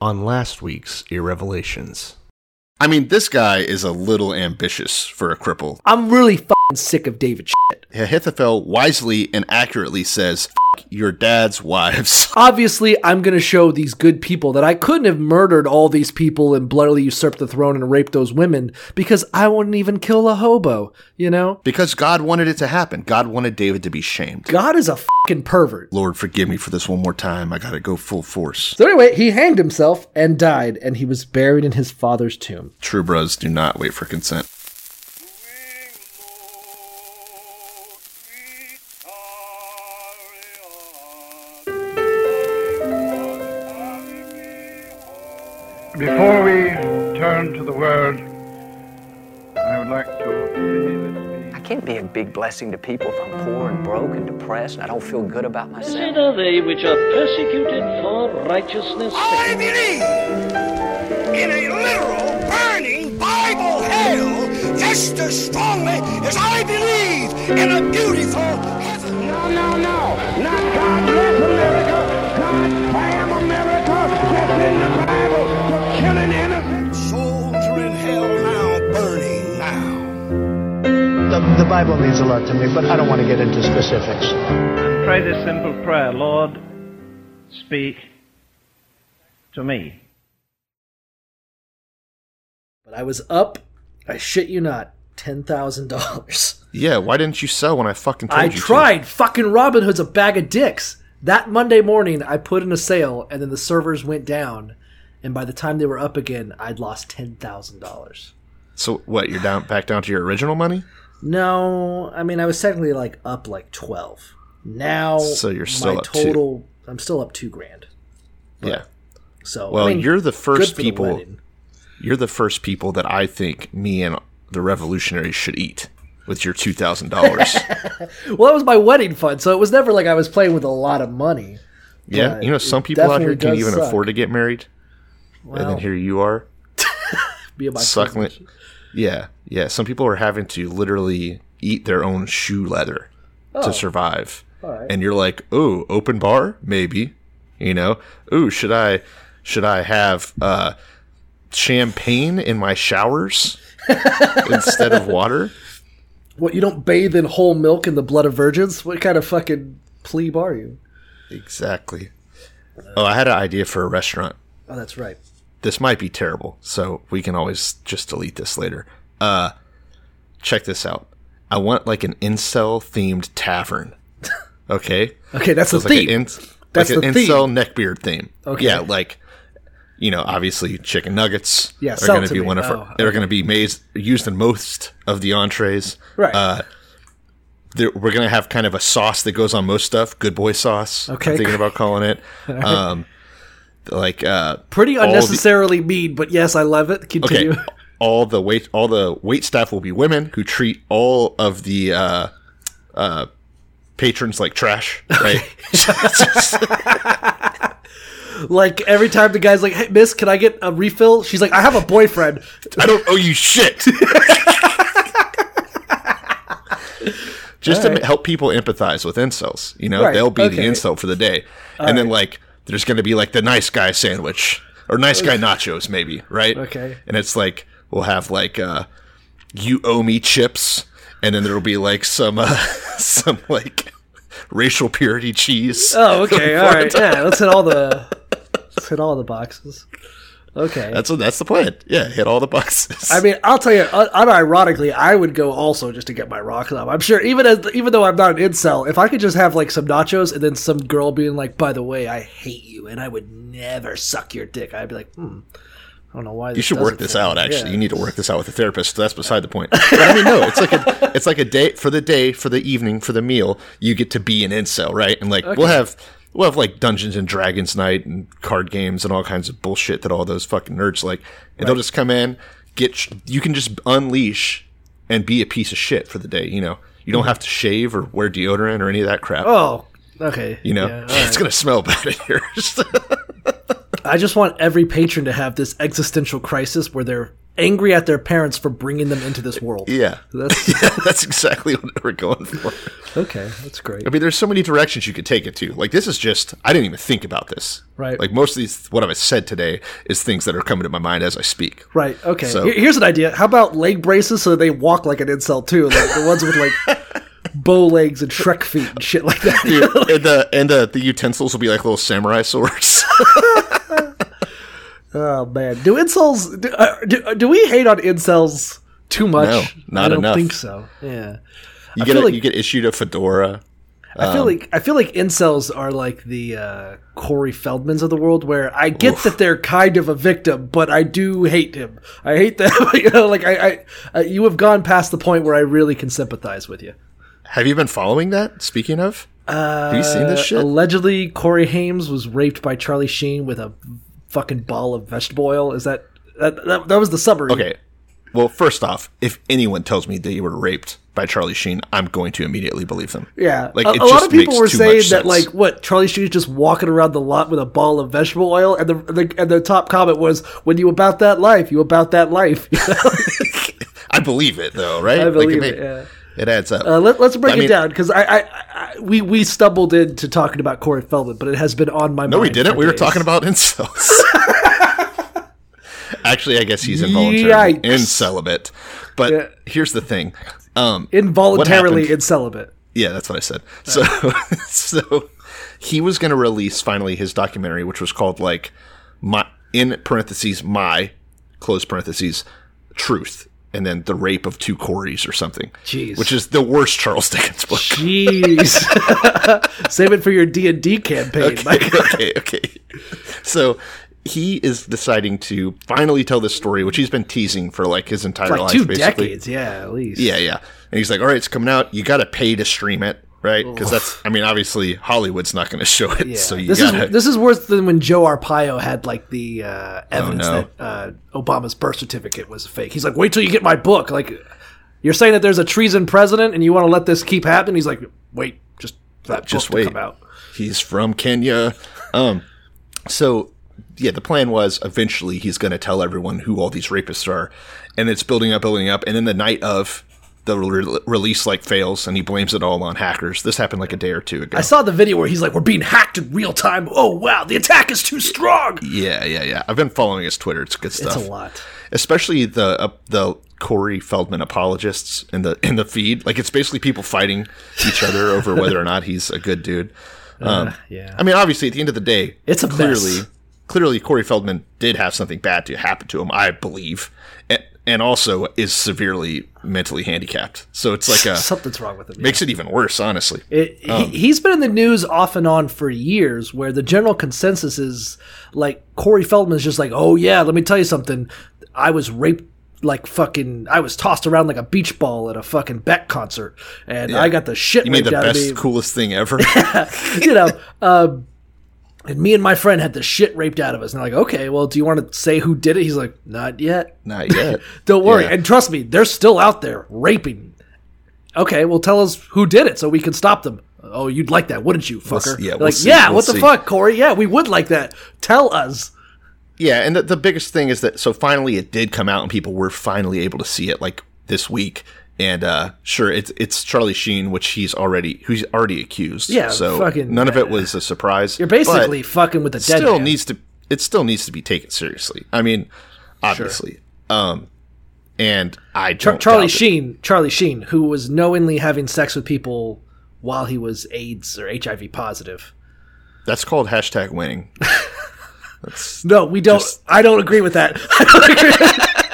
on last week's Irrevelations. I mean, this guy is a little ambitious for a cripple. I'm really fucking sick of David shit. Ahithophel wisely and accurately says, Your dad's wives. Obviously, I'm going to show these good people that I couldn't have murdered all these people and bloodily usurped the throne and raped those women because I wouldn't even kill a hobo, you know? Because God wanted it to happen. God wanted David to be shamed. God is a fucking pervert. Lord, forgive me for this one more time. I gotta go full force. So anyway, he hanged himself and died, and he was buried in his father's tomb. True bros do not wait for consent. Before we turn to the word, I would like to I can't be a big blessing to people if I'm poor and broke and depressed and I don't feel good about Blessed myself. are they which are persecuted for righteousness' I believe in a literal, burning Bible hell just as strongly as I believe in a beautiful heaven. No, no, no. Not God bless America. The, the Bible means a lot to me, but I don't want to get into specifics. Pray this simple prayer Lord, speak to me. But I was up, I shit you not, $10,000. Yeah, why didn't you sell when I fucking told I you I tried. Fucking Robin Hood's a bag of dicks. That Monday morning, I put in a sale, and then the servers went down. And by the time they were up again, I'd lost $10,000. So what, you're down back down to your original money? No, I mean I was technically like up like twelve. Now, So you're still my up total. I'm still up two grand. yeah. So Well, I mean, you're the first the people wedding. you're the first people that I think me and the revolutionaries should eat with your two thousand dollars. Well, that was my wedding fund, so it was never like I was playing with a lot of money. yeah, you know some people out here can't even suck. afford to get married, and then here you are be suckling. Yeah, yeah. Some people are having to literally eat their own shoe leather to survive, and you're like, "Oh, open bar, maybe." You know, "Ooh, should I should I have uh, champagne in my showers instead of water?" What you don't bathe in whole milk in the blood of virgins? What kind of fucking plebe are you? Exactly. Oh, I had an idea for a restaurant. Oh, that's right. This might be terrible, so we can always just delete this later. Uh, check this out. I want like an incel themed tavern. Okay. Okay, that's So the like theme. an in, That's like an the incel neckbeard theme. Okay. Yeah, like you know, obviously chicken nuggets Yeah, are going to be me. one of Oh, our, they're okay. going to be made, used in most of the entrees. Right. Uh, we're going to have kind of a sauce that goes on most stuff. Good boy sauce. Okay. I'm thinking about calling it. Um, like uh, Pretty all the- unnecessarily mean, but yes, I love it. Continue. Okay. All the wait all the wait staff will be women who treat all of the uh, uh, patrons like trash, right? Like every time the guy's like, "Hey, Miss, can I get a refill?" She's like, "I have a boyfriend." I don't owe you shit. Just to help people empathize with incels, you know, Right, they'll be the insult for the day, and then like there's going to be like the nice guy sandwich or nice guy nachos, maybe, right? Okay. and it's like we'll have like uh, you owe me chips, and then there'll be like some uh, some like racial purity cheese. Oh, okay, all right, yeah. Let's hit all the let's hit all the boxes. Okay. That's that's the plan. Yeah, hit all the boxes. I mean, I'll tell you, un- unironically, I would go also just to get my rocks up. I'm sure, even as even though I'm not an incel, if I could just have like some nachos and then some girl being like, "By the way, I hate you, and I would never suck your dick," I'd be like, "Hmm, I don't know why." You should work this out. Actually, Yeah. you need to work this out with a therapist. That's beside the point. But I mean, no, it's like a it's like a day for the day, for the evening, for the meal. You get to be an incel, right? And like we'll have we'll have like Dungeons and Dragons night and card games and all kinds of bullshit that all those fucking nerds like. And they'll just come in, get sh- you can just unleash and be a piece of shit for the day. You know, you don't mm-hmm. have to shave or wear deodorant or any of that crap. Oh, okay. you know, Yeah, all it's gonna smell bad in here. I just want every patron to have this existential crisis where they're angry at their parents for bringing them into this world. Yeah. That's Yeah, that's exactly what we're going for. okay. That's great. I mean, there's so many directions you could take it to. Like, this is just, I didn't even think about this. Right. Like, most of these, what I've said today is things that are coming to my mind as I speak. Right. Okay. So- Here's an idea. How about leg braces so they walk like an incel too, like the ones with like bow legs and Shrek feet and shit like that. Dude, and the, and the, the utensils will be like little samurai swords. Oh man, do incels do, uh, do, do we hate on incels too much? No, not I don't enough. think so. Yeah. You I get feel a, like- you get issued a fedora. I feel like I feel like incels are like the uh, Corey Feldmans of the world, where I get that they're kind of a victim, but I do hate him. I hate them. you know, like I, I uh, you have gone past the point where I really can sympathize with you. Have you been following that? Speaking of, have you seen this Uh, shit? Allegedly, Corey Haim was raped by Charlie Sheen with a fucking ball of vegetable oil. Is that that that, that was the summary? Okay. Well, first off, if anyone tells me that you were raped by Charlie Sheen, I'm going to immediately believe them. Yeah, Like a, a lot of people were saying that, like, what Charlie Sheen's just walking around the lot with a ball of vegetable oil, and the, the and the top comment was, "When you about that life, you about that life." You know? I believe it though, right? I Like, believe it, it, yeah. It adds up. uh, let, us break I it mean- down because I, I, I we we stumbled into talking about Corey Feldman, but it has been on my mind. no, we didn't. We were talking about incels. Actually, I guess he's involuntarily Yikes. in celibate. But Yeah. here's the thing. Um, involuntarily what in celibate. Yeah, that's what I said. So, so he was going to release finally his documentary, which was called like my in parentheses my close parentheses truth, and then the rape of two Corys or something. Jeez. which is the worst Charles Dickens book. Jeez, save it for your D and D campaign. Okay, okay, okay. So he is deciding to finally tell this story, which he's been teasing for like his entire Like life, two basically. decades, yeah, at least. Yeah, yeah. And he's like, all right, it's coming out. You got to pay to stream it, right? Because that's, I mean, obviously Hollywood's not going to show it, Yeah. so you this got to. is this is worse than when Joe Arpaio had like the uh, evidence Oh, no. that uh, Obama's birth certificate was fake. He's like, wait till you get my book. Like, you're saying that there's a treason president and you want to let this keep happening? He's like, wait, just that Just book wait. to come out. He's from Kenya. Um, so yeah, the plan was eventually he's going to tell everyone who all these rapists are, and it's building up, building up, and then the night of the re- release like fails, and he blames it all on hackers. This happened like a day or two ago. I saw the video where he's like, we're being hacked in real time. Oh wow, the attack is too strong. yeah, yeah, yeah. I've been following his Twitter. It's good stuff. It's a lot. especially the uh, the Corey Feldman apologists in the in the feed. Like it's basically people fighting each other over whether or not he's a good dude. Um, yeah. I mean, obviously, at the end of the day, It's a clearly mess. clearly Corey Feldman did have something bad to happen to him. I believe, and, and also is severely mentally handicapped. So it's like a Something's wrong with him. makes it even worse, honestly. It, Um, he, he's been in the news off and on for years, where the general consensus is like Corey Feldman's just like, oh yeah, let me tell you something. I was raped like fucking. I was tossed around like a beach ball at a fucking Beck concert, and I got the shit You made the best, coolest thing ever. you know, um, and me and my friend had the shit raped out of us. And they're like, okay, well, do you want to say who did it? He's like, not yet. Not yet. Don't worry. Yeah. And trust me, they're still out there raping. Okay, well, tell us who did it so we can stop them. Oh, you'd like that, wouldn't you, fucker? yeah, we'll like, see, yeah, we'll what the fuck, Corey? Yeah, we would like that. Tell us. Yeah, and the, the biggest thing is that so finally it did come out and people were finally able to see it like this week. And uh sure, it's it's Charlie Sheen, which he's already who's already accused. Yeah, so fucking- none of it was a surprise. You're basically fucking with the dead still man. needs to it still needs to be taken seriously. I mean, obviously. Um, and I Char- Charlie doubt it. Sheen, Charlie Sheen, who was knowingly having sex with people while he was AIDS or HIV positive. That's called hashtag winning. No, we don't. Just- I don't agree with that.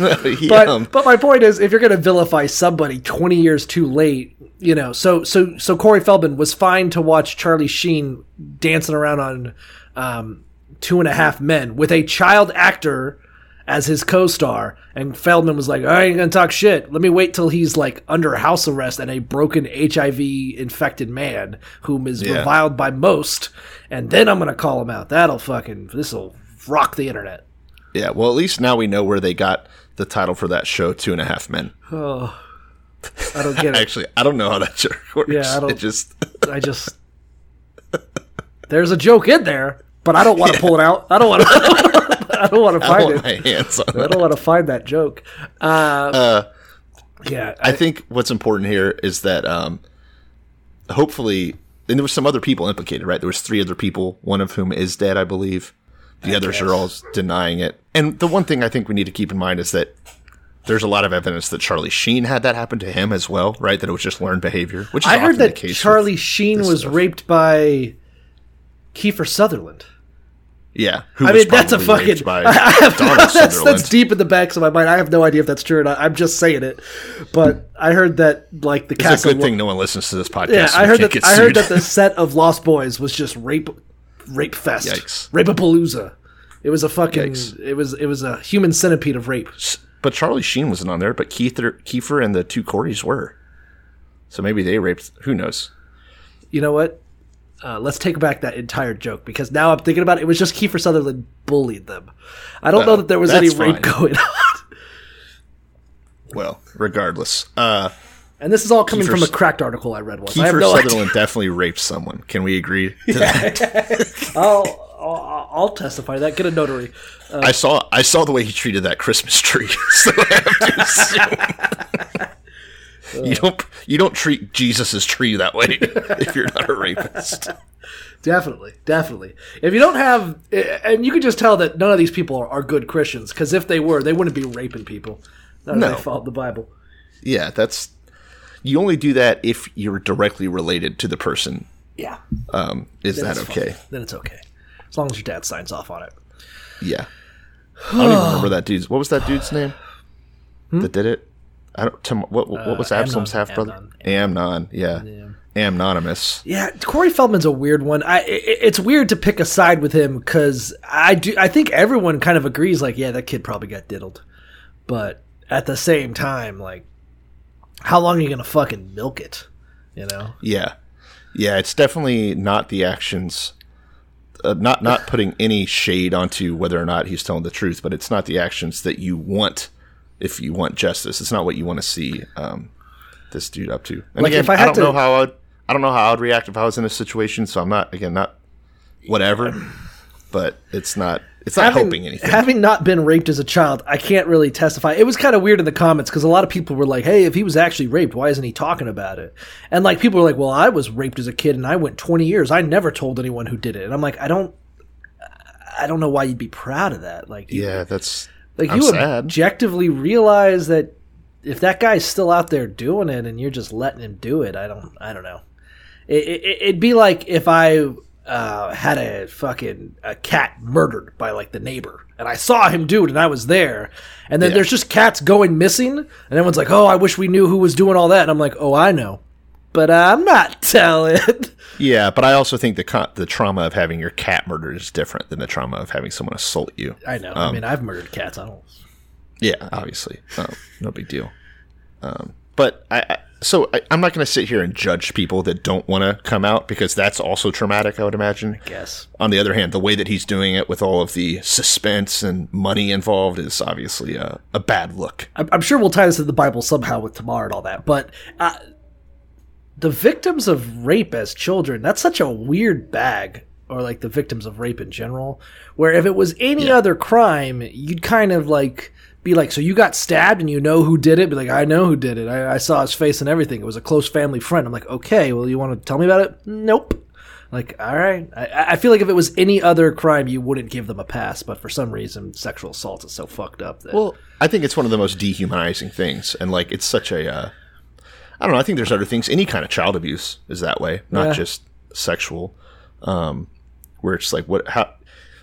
But but my point is, if you're going to vilify somebody 20 years too late, you know, so so so Corey Feldman was fine to watch Charlie Sheen dancing around on um, Two and a Half Men with a child actor as his co-star, and Feldman was like, "I ain't gonna talk shit. Let me wait till he's like under house arrest and a broken HIV infected man whom is Yeah. reviled by most, and then I'm gonna call him out. That'll fucking this'll rock the internet." yeah, well, at least now we know where they got the title for that show, Two and a Half Men. Oh, I don't get it. Actually, I don't know how that joke works. Yeah, I don't- It just I just there's a joke in there, but I don't want to pull it out. I don't want to. I don't want to I find want it. my hands on I that. don't want to find that joke. Uh, yeah, I think what's important here is that um, hopefully, and there was some other people implicated, right? There was three other people, one of whom is dead, I believe. The others are all denying it. And the one thing I think we need to keep in mind is that there's a lot of evidence that Charlie Sheen had that happen to him as well, right? That it was just learned behavior. Which is I heard that Charlie Sheen was stuff. raped by Kiefer Sutherland. Yeah, who I mean, that's a fucking. I have- that's, that's deep in the backs of my mind. I have no idea if that's true or not. I'm just saying it. But I heard that like the It's castle. It's a good thing no one listens to this podcast. Yeah, so I heard that. I heard that the set of Lost Boys was just rape, rape fest, Yikes. rape-a-palooza. It was a fucking. Yikes. It was. It was a human centipede of rape. But Charlie Sheen wasn't on there, but Kiefer, Kiefer and the two Corys were. So maybe they raped. Who knows? You know what? Uh, let's take back that entire joke because now I'm thinking about it. It was just Kiefer Sutherland bullied them. I don't know Oh, that there was any rape fine. going on. Well, regardless, uh, And this is all coming Kiefer from a cracked article I read once. I have Kiefer no idea. Sutherland definitely raped someone. Can we agree to that? I'll, I'll, I'll testify to that. Get a notary. Uh, I saw I saw the way he treated that Christmas tree. so I have to assume. you don't you don't treat Jesus' tree that way if you're not a rapist. Definitely, definitely. If you don't have, and you can just tell that none of these people are, are good Christians, because if they were, they wouldn't be raping people. Not No. they followed the Bible. Yeah, that's you only do that if you're directly related to the person. Yeah. Um, is Then that it's fine. okay? Then it's okay, as long as your dad signs off on it. Yeah. I don't even remember that dude's. What was that dude's name that did it? I don't. Tam, what what was Uh, Absalom's half brother? Amnon. Amnon. Yeah. Amnonymous. Yeah, Corey Feldman's a weird one. I, i it's weird to pick a side with him because I do. I think everyone kind of agrees, like, yeah, that kid probably got diddled, but at the same time, like, how long are you gonna fucking milk it? You know? Yeah. Yeah. It's definitely not the actions. Uh, not not putting any shade onto whether or not he's telling the truth, but it's not the actions that you want if you want justice. It's not what you want to see um, this dude up to. And Like, again, if I had don't to- know how I'd I don't know how I'd react if I was in a situation. So I'm not again not whatever, but it's not it's not helping anything. Having not been raped as a child, I can't really testify. It was kind of weird in the comments because a lot of people were like, "Hey, if he was actually raped, why isn't he talking about it?" And like people were like, "Well, I was raped as a kid and I went 20 years. I never told anyone who did it." And I'm like, "I don't, I don't know why you'd be proud of that." Like, you, yeah, that's like I'm you sad. objectively realize that if that guy's still out there doing it and you're just letting him do it, I don't, I don't know. It, it, it'd be like if I uh, had a fucking a cat murdered by like the neighbor, and I saw him do it, and I was there, and then Yeah. there's just cats going missing, and everyone's like, "Oh, I wish we knew who was doing all that," and I'm like, "Oh, I know." But I'm not telling. Yeah, but I also think the the trauma of having your cat murdered is different than the trauma of having someone assault you. I know. Um, I mean, I've murdered cats. I don't. Yeah, obviously, um, no big deal. Um, but I, I so I, I'm not going to sit here and judge people that don't want to come out because that's also traumatic. I would imagine. Guess. On the other hand, the way that he's doing it with all of the suspense and money involved is obviously a, a bad look. I'm, I'm sure we'll tie this to the Bible somehow with Tamar and all that, but uh, the victims of rape as children, that's such a weird bag, or like the victims of rape in general, where if it was any other crime, you'd kind of like be like, so you got stabbed and you know who did it? Be like, I know who did it. I, I saw his face and everything. It was a close family friend. I'm like, okay, well, you want to tell me about it? Nope. Like, all right. I, I feel like if it was any other crime, you wouldn't give them a pass, but for some reason, sexual assault is so fucked up that. Well, I think it's one of the most dehumanizing things, and like it's such a. Uh, I don't know. I think there's other things. Any kind of child abuse is that way, not Yeah. just sexual. Um, where it's like what how.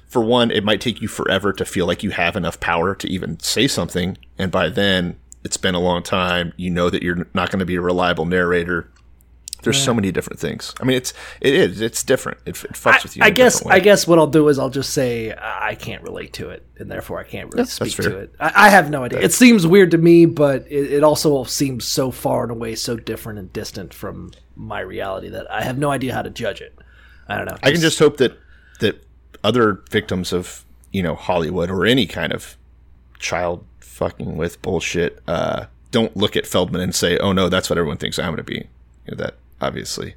For one, it might take you forever to feel like you have enough power to even say something, and by then it's been a long time. You know that you're not going to be a reliable narrator. There's so many different things. I mean, it's it is it's different. It, it fucks with you. I guess. I guess what I'll do is I'll just say I can't relate to it, and therefore I can't really that's speak to it. I, I have no idea. It seems weird to me, but it, it also seems so far and away so different and distant from my reality that I have no idea how to judge it. I don't know. I can just hope that that other victims of you know Hollywood or any kind of child fucking with bullshit uh, don't look at Feldman and say, "Oh no, that's what everyone thinks I'm going to be." You know, that obviously,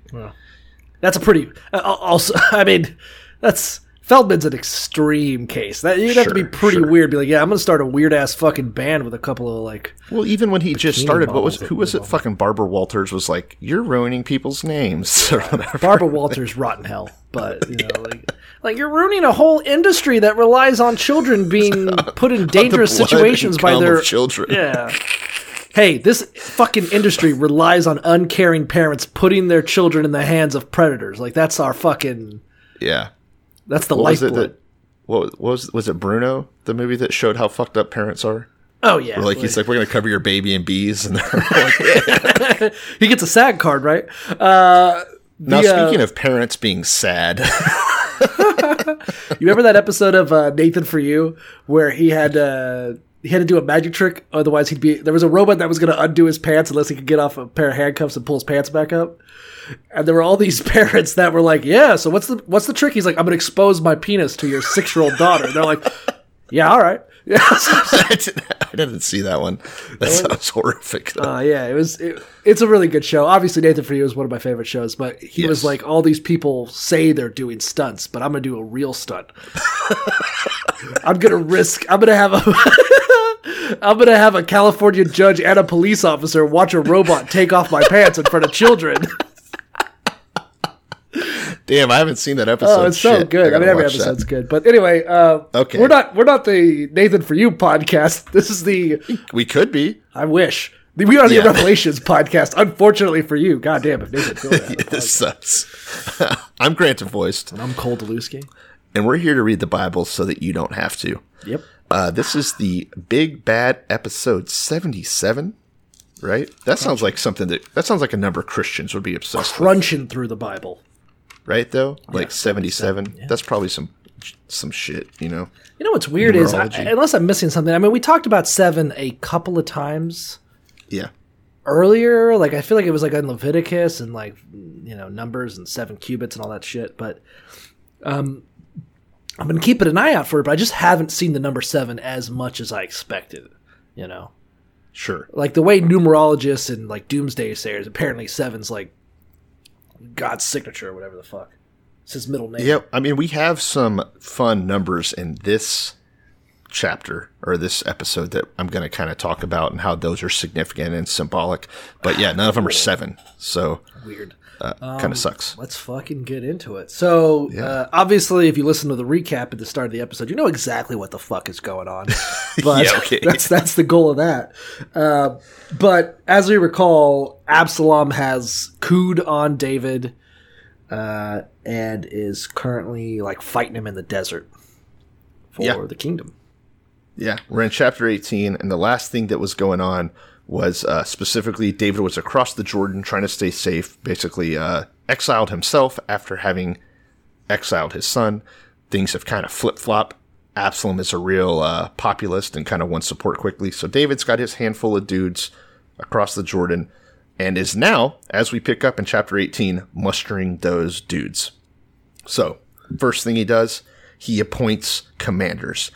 that's a pretty. Uh, also, I mean, that's Feldman's an extreme case. That you'd have to be pretty sure. weird. Be like, yeah, I'm gonna start a weird ass fucking band with a couple of like. Well, even when he just started, what was who was it? Fucking Barbara Walters was like, "You're ruining people's names." or whatever. Barbara Walters, rotten hell, but you know, like, like you're ruining a whole industry that relies on children being put in dangerous situations by their children. Yeah. Hey, this fucking industry relies on uncaring parents putting their children in the hands of predators. Like that's our fucking. Yeah. That's the What was lifeblood. that? What was was it? Bruno, the movie that showed how fucked up parents are. oh yeah. Where, like he's like, "We're gonna cover your baby in bees," and they're like, he gets a sad card, right? Uh, Now, the, uh, speaking of parents being sad, You remember that episode of uh, Nathan for You where he had uh, he had to do a magic trick, otherwise he'd be there was a robot that was going to undo his pants unless he could get off a pair of handcuffs and pull his pants back up. And there were all these parents that were like, "Yeah, so what's the what's the trick?" He's like, "I'm going to expose my penis to your six year old daughter." And they're like, "Yeah, all right." Yeah, I didn't, I didn't see that one. That sounds horrific. though. uh, yeah, it was. It, it's a really good show. Obviously, Nathan for You is one of my favorite shows. But he was like, all these people say they're doing stunts, but I'm gonna do a real stunt. I'm gonna risk. I'm gonna have a. I'm gonna have a California judge and a police officer watch a robot take off my pants in front of children. Damn, I haven't seen that episode. Oh, it's so good. I, gotta mean, every watch that. episode's good. But anyway, uh, Okay. we're not we're not the Nathan for You podcast. This is the We could be. I wish we are the Yeah. Revelations podcast. Unfortunately for you, goddamn if Nathan Fielder had This sucks. I'm Grant voiced, And I'm Cole Delusky. and we're here to read the Bible so that you don't have to. Yep. Uh, this is the Big Bad episode 77, right? That sounds like something that that sounds like a number of Christians would be obsessed with, Crunching through the Bible. Right? Though, like 77. That's probably some some shit, you know. You know what's weird is, I, unless I'm missing something. I mean, we talked about seven a couple of times Yeah. earlier. Like, I feel like it was like in Leviticus and like you know numbers and seven cubits and all that shit. But um, I'm gonna keep an eye out for it. But I just haven't seen the number seven as much as I expected. You know, Sure. like the way numerologists and like doomsday sayers apparently seven's like God's signature or whatever the fuck. It's his middle name. Yeah, I mean, we have some fun numbers in this chapter or this episode that I'm going to kind of talk about and how those are significant and symbolic. But yeah, none of them are seven, so Weird. Uh, kind of sucks. Let's fucking get into it. So, uh, obviously, if you listen to the recap at the start of the episode, you know exactly what the fuck is going on. But Yeah, okay. that's that's the goal of that. Uh, but as we recall, Absalom has cooed on David uh, and is currently like fighting him in the desert for Yeah. the kingdom. Yeah, we're in chapter 18, and the last thing that was going on was uh, specifically David was across the Jordan trying to stay safe, basically uh, exiled himself after having exiled his son. Things have kind of flip flop. Absalom is a real uh, populist and kind of wants support quickly. So David's got his handful of dudes across the Jordan and is now, as we pick up in chapter 18, mustering those dudes. So, first thing he does, he appoints commanders.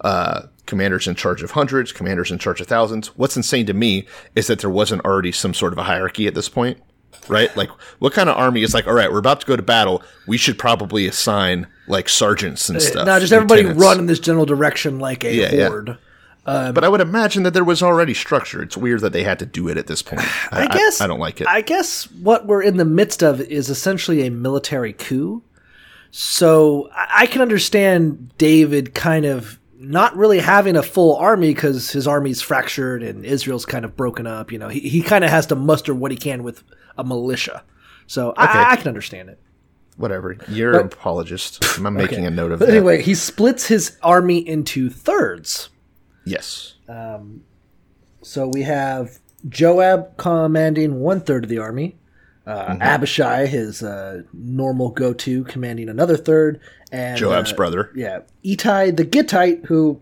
Uh, commanders in charge of hundreds, commanders in charge of thousands. What's insane to me is that there wasn't already some sort of a hierarchy at this point, right? Like, what kind of army is like, all right, we're about to go to battle. We should probably assign like sergeants and uh, stuff. now, just everybody lieutenants." run in this general direction like a Yeah, yeah. horde. Um, but I would imagine that there was already structure. It's weird that they had to do it at this point. I guess I, don't like it. I guess what we're in the midst of is essentially a military coup. So I I can understand David kind of not really having a full army because his army's fractured and Israel's kind of broken up. You know, he, he kind of has to muster what he can with a militia. So Okay. I, I can understand it. Whatever. You're an apologist. I'm making a note of But that. anyway, he splits his army into thirds. Yes. Um, So we have Joab commanding one third of the army, uh, Mm-hmm. Abishai, his uh, normal go to, commanding another third, and Joab's uh, brother. Yeah, Ittai the Gittite, who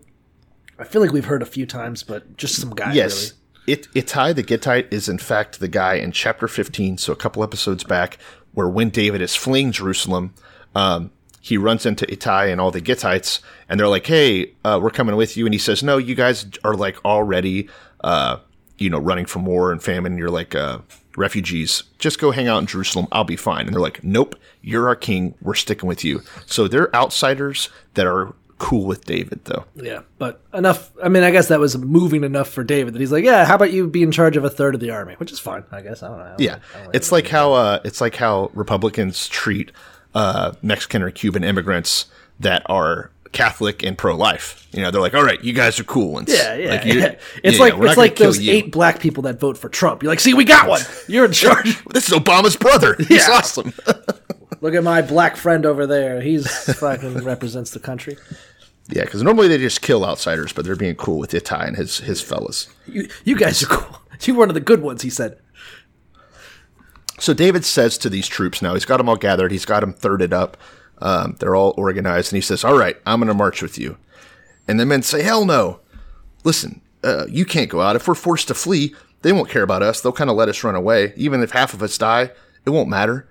I feel like we've heard a few times, but just some guy. Yes. really. It, Ittai the Gittite is in fact the guy in chapter 15, so a couple episodes back, where when David is fleeing Jerusalem, um, he runs into Ittai and all the Gittites, and they're like, hey, uh, we're coming with you. And he says, no, you guys are like already, uh, you know, running from war and famine. You're like, uh, refugees. Just go hang out in Jerusalem. I'll be fine. And they're like, nope, you're our king. We're sticking with you. So they're outsiders that are cool with David, though. Yeah, but enough. I mean, I guess that was moving enough for David that he's like, yeah, how about you be in charge of a third of the army, which is fine, I guess. I don't know. I don't- Yeah, I don't it's like how uh, it's like how Republicans treat uh, Mexican or Cuban immigrants that are Catholic and pro-life. You know, they're like, "All right, you guys are cool ones." Yeah, yeah. Like, you- it's yeah, like it's like those you. eight black people that vote for Trump. You're like, see, we got one. You're in charge. This is Obama's brother. He's Yeah. awesome. Look at my black friend over there. He's fucking represents the country. yeah, because normally they just kill outsiders, but they're being cool with Ittai and his his fellas. You, you guys are cool. You're one of the good ones. He said. So David says to these troops now, he's got them all gathered, he's got them thirded up, um, they're all organized, and he says, All right, I'm going to march with you. And the men say, Hell no. Listen, uh, you can't go out. If we're forced to flee, they won't care about us. They'll kind of let us run away. Even if half of us die, it won't matter.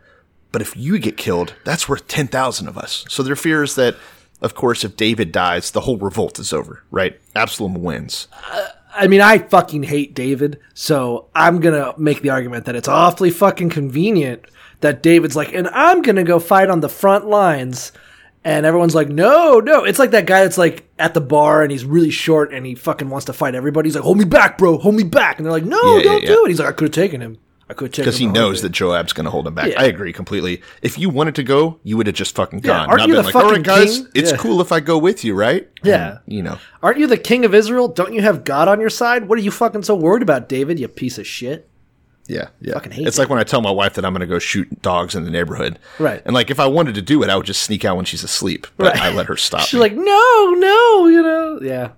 But if you get killed, that's worth 10,000 of us. So their fear is that, of course, if David dies, the whole revolt is over, right? Absalom wins. I mean, I fucking hate David, so I'm gonna make the argument that it's awfully fucking convenient that David's like, and I'm gonna go fight on the front lines. And everyone's like, no, no. It's like that guy that's like at the bar and he's really short and he fucking wants to fight everybody. He's like, hold me back, bro, hold me back. And they're like, no, Yeah, yeah, don't yeah. do it. He's like, I could have taken him. I could have taken him. because he knows that Joab's going to hold him back. Yeah. I agree completely. If you wanted to go, you would have just fucking Yeah, gone. aren't not you been the like, fucking right, guys, king?" it's Yeah. cool if I go with you, right? Yeah. You know, Aren't you the king of Israel? Don't you have God on your side? What are you fucking so worried about, David, you piece of shit? Yeah, yeah. Fucking hate it's like when I tell my wife that I'm going to go shoot dogs in the neighborhood, Right. And like, if I wanted to do it, I would just sneak out when she's asleep, but Right. I let her stop. She's me. like, no, no, you know? Yeah.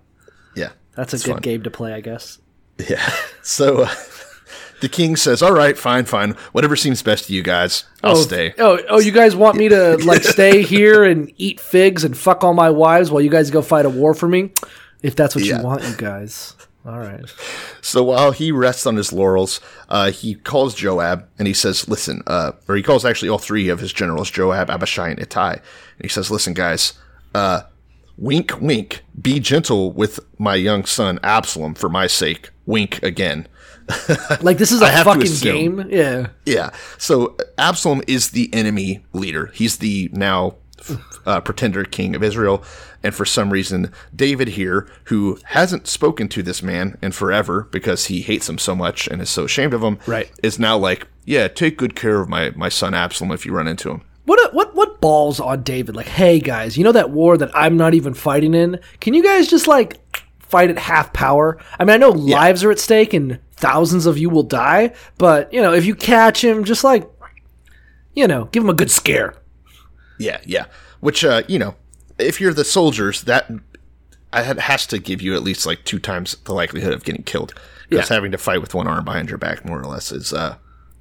yeah, That's a good fun. game to play, I guess. Yeah. So uh, the king says, "All right, fine, fine. Whatever seems best to you guys. I'll oh, stay." Oh, oh, you guys want me to like stay here and eat figs and fuck all my wives while you guys go fight a war for me? If that's what Yeah. you want, you guys. All right. So while he rests on his laurels, uh, he calls Joab and he says, "Listen," uh, or he calls actually all three of his generals, Joab, Abishai, and Ittai, and he says, "Listen, guys, uh, wink, wink, be gentle with my young son Absalom for my sake. Wink again." Like this is a fucking game. Yeah. Yeah. So Absalom is the enemy leader. He's the now uh, pretender king of Israel. And for some reason, David here, who hasn't spoken to this man in forever because he hates him so much and is so ashamed of him, Right. is now like, yeah, take good care of my, my son Absalom if you run into him. What what what balls on David? Like, hey guys, you know that war that I'm not even fighting in? Can you guys just like fight at half power? I mean, I know lives are at stake and thousands of you will die, but you know, if you catch him, just like you know, give him a good scare. Yeah, yeah. Which, uh, you know, if you're the soldiers, that has to give you at least like two times the likelihood of getting killed. Because Yeah. having to fight with one arm behind your back, more or less, is uh,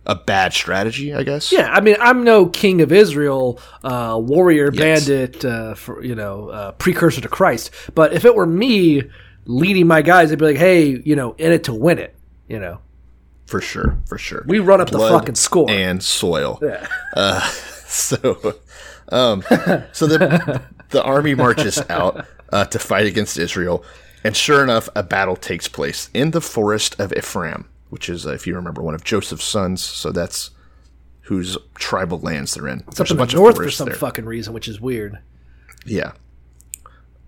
a bad strategy, I guess. Yeah, I mean, I'm no king of Israel, uh, warrior, Yes. bandit, uh, for you know, uh, precursor to Christ. But if it were me leading my guys, I'd be like, hey, you know, in it to win it. You know, For sure, for sure. We run up the fucking score. and soil. Yeah. Uh, so, um, so the the army marches out uh, to fight against Israel, and sure enough, a battle takes place in the forest of Ephraim, which is, uh, if you remember, one of Joseph's sons. So that's whose tribal lands they're in. it's up There's in the north for some there. fucking reason, which is weird. Yeah.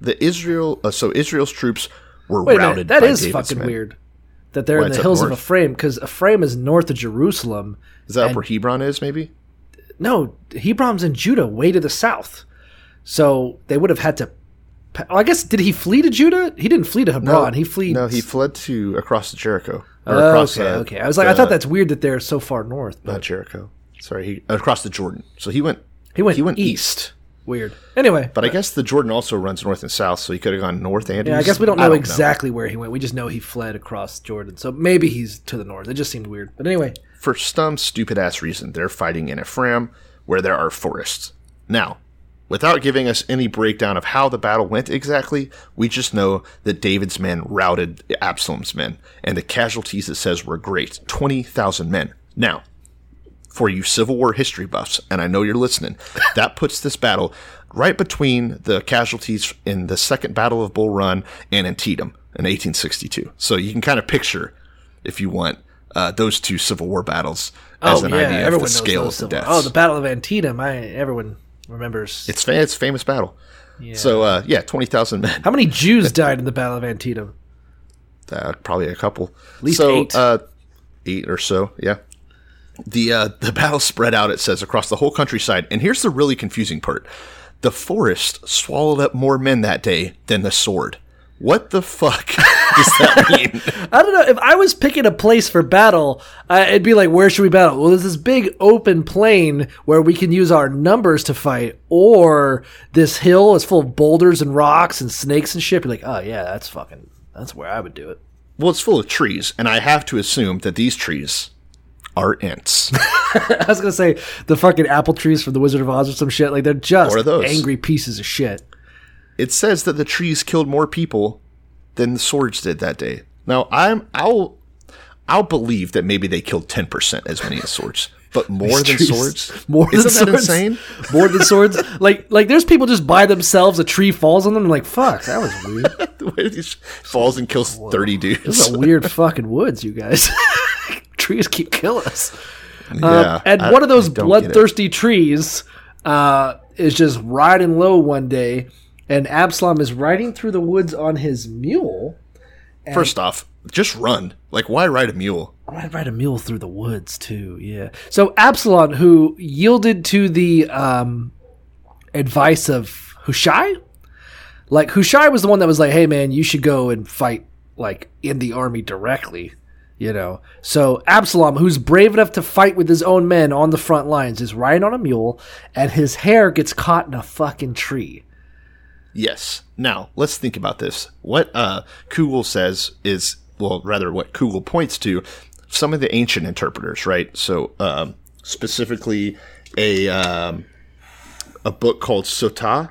The Israel, uh, so Israel's troops were Wait routed. minute, that is David's fucking men. weird. That they're Why, in the hills of? Ephraim because Ephraim is north of Jerusalem. Is that where Hebron is? Maybe. No, Hebron's in Judah, way to the south. So they would have had to. Oh, I guess did he flee to Judah? He didn't flee to Hebron. he fled. No, he fled to across to Jericho. Oh, across, okay, uh, okay. I was like, I thought that's weird that they're so far north. But not Jericho. Sorry, he across the Jordan. So he went. He went He went east. east. weird. Anyway, But I guess the Jordan also runs north and south, so he could have gone north and yeah, I guess we don't know exactly where he went. We just know he fled across Jordan. So maybe he's to the north. It just seemed weird. But anyway, For some stupid ass reason, they're fighting in Ephraim, where there are forests. Now, without giving us any breakdown of how the battle went exactly, we just know that David's men routed Absalom's men, and the casualties it says were great 20,000 men. Now, for you Civil War history buffs, and I know you're listening, that puts this battle right between the casualties in the Second Battle of Bull Run and Antietam in 1862. So you can kind of picture, if you want, uh, those two Civil War battles as oh an yeah, idea of the scale of the deaths. Oh, the Battle of Antietam. I everyone remembers. it's fa- it's a famous battle. Yeah. So uh, yeah, twenty thousand men. How many Jews died in the Battle of Antietam? Uh, probably a couple. At least so, eight. Uh, eight or so. Yeah. The uh, the battle spread out. It says across the whole countryside. And here's the really confusing part: the forest swallowed up more men that day than the sword. What the fuck does that mean? I don't know. If I was picking a place for battle, uh, it'd be like, where should we battle? Well, there's this big open plain where we can use our numbers to fight, or this hill is full of boulders and rocks and snakes and shit. Be like, oh yeah, that's fucking, that's where I would do it. well, it's full of trees, and I have to assume that these trees are ants. I was gonna say the fucking apple trees from the Wizard of Oz or some shit. Like they're just angry pieces of shit. It says that the trees killed more people than the swords did that day. Now, I'm I'll I'll believe that maybe they killed ten percent as many as swords, but more than trees- swords. More Isn't than that swords. insane? More than swords. like like there's people just by themselves. A tree falls on them. like fuck, that was weird. the falls and kills thirty dudes. This is a weird fucking woods, you guys. Trees keep killing us. Yeah, Um, and I- one of those I don't get it. bloodthirsty trees uh, is just riding low one day, and Absalom is riding through the woods on his mule. First off, just run. Like, why ride a mule? I'd ride a mule through the woods too. Yeah. So Absalom, who yielded to the um, advice of Hushai, like Hushai was the one that was like, "Hey man, you should go and fight like in the army directly." You know. So Absalom, who's brave enough to fight with his own men on the front lines, is riding on a mule, and his hair gets caught in a fucking tree. Yes. Now, let's think about this. What uh, Kugel says is, well, rather, what Kugel points to, some of the ancient interpreters, right? So, um, specifically, a um, a book called Sotah,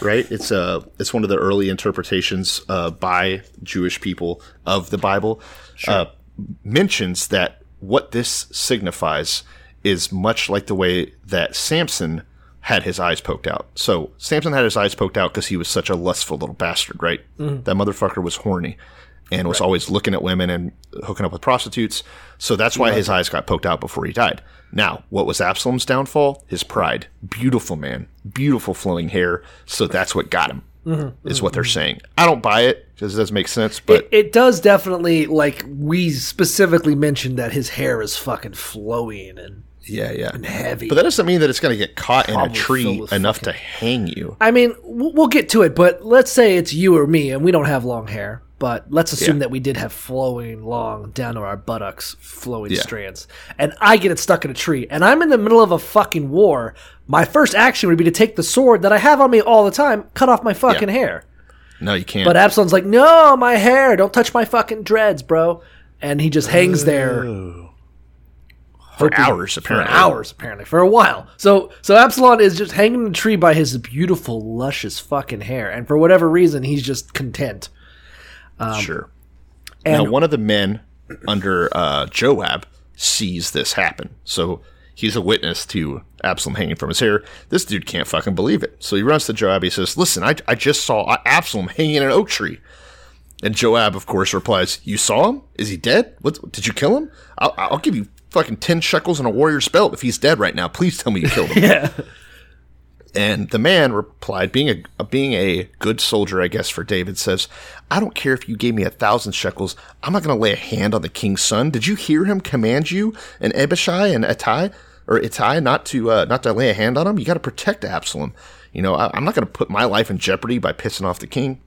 right? It's a it's one of the early interpretations uh, by Jewish people of the Bible. Uh, mentions that what this signifies is much like the way that Samson had his eyes poked out. So Samson had his eyes poked out because he was such a lustful little bastard, right? Mm-hmm. That motherfucker was horny and was always looking at women and hooking up with prostitutes. So that's why his eyes got poked out before he died. Now, what was Absalom's downfall? His pride. Beautiful man, beautiful flowing hair. So that's what got him. Mm-hmm. Is what mm-hmm. they're saying. I don't buy it because it doesn't make sense, but it, it does definitely like we specifically mentioned that his hair is fucking flowing and yeah, yeah, and heavy. But that doesn't mean that it's going to get caught in a tree enough fucking- to hang you. I mean, we'll get to it, but let's say it's you or me, and we don't have long hair. But let's assume Yeah. that we did have flowing, long, down to our buttocks, flowing Yeah. strands, and I get it stuck in a tree, and I'm in the middle of a fucking war. My first action would be to take the sword that I have on me all the time, cut off my fucking Yeah. hair. No, you can't. But Absalom's like, "No, my hair! Don't touch my fucking dreads, bro!" And he just hangs there for hours, apparently. for hours, apparently, for a while. So, so Absalom is just hanging in a tree by his beautiful, luscious fucking hair, and for whatever reason, he's just content. sure. and- now, one of the men under uh, Joab sees this happen. So he's a witness to Absalom hanging from his hair. This dude can't fucking believe it. So he runs to Joab. He says, Listen, I, I just saw Absalom hanging in an oak tree. And Joab, of course, replies, You saw him? Is he dead? What, did you kill him? I'll, I'll give you fucking 10 shekels and a warrior's belt if he's dead right now. Please tell me you killed him. Yeah, And the man replied, being a being a good soldier, I guess, for David, says, I don't care if you gave me a thousand shekels. I'm not going to lay a hand on the king's son. Did you hear him command you and Abishai and Atai or Ittai not to uh, not to lay a hand on him? You got to protect Absalom. You know, I, I'm not going to put my life in jeopardy by pissing off the king.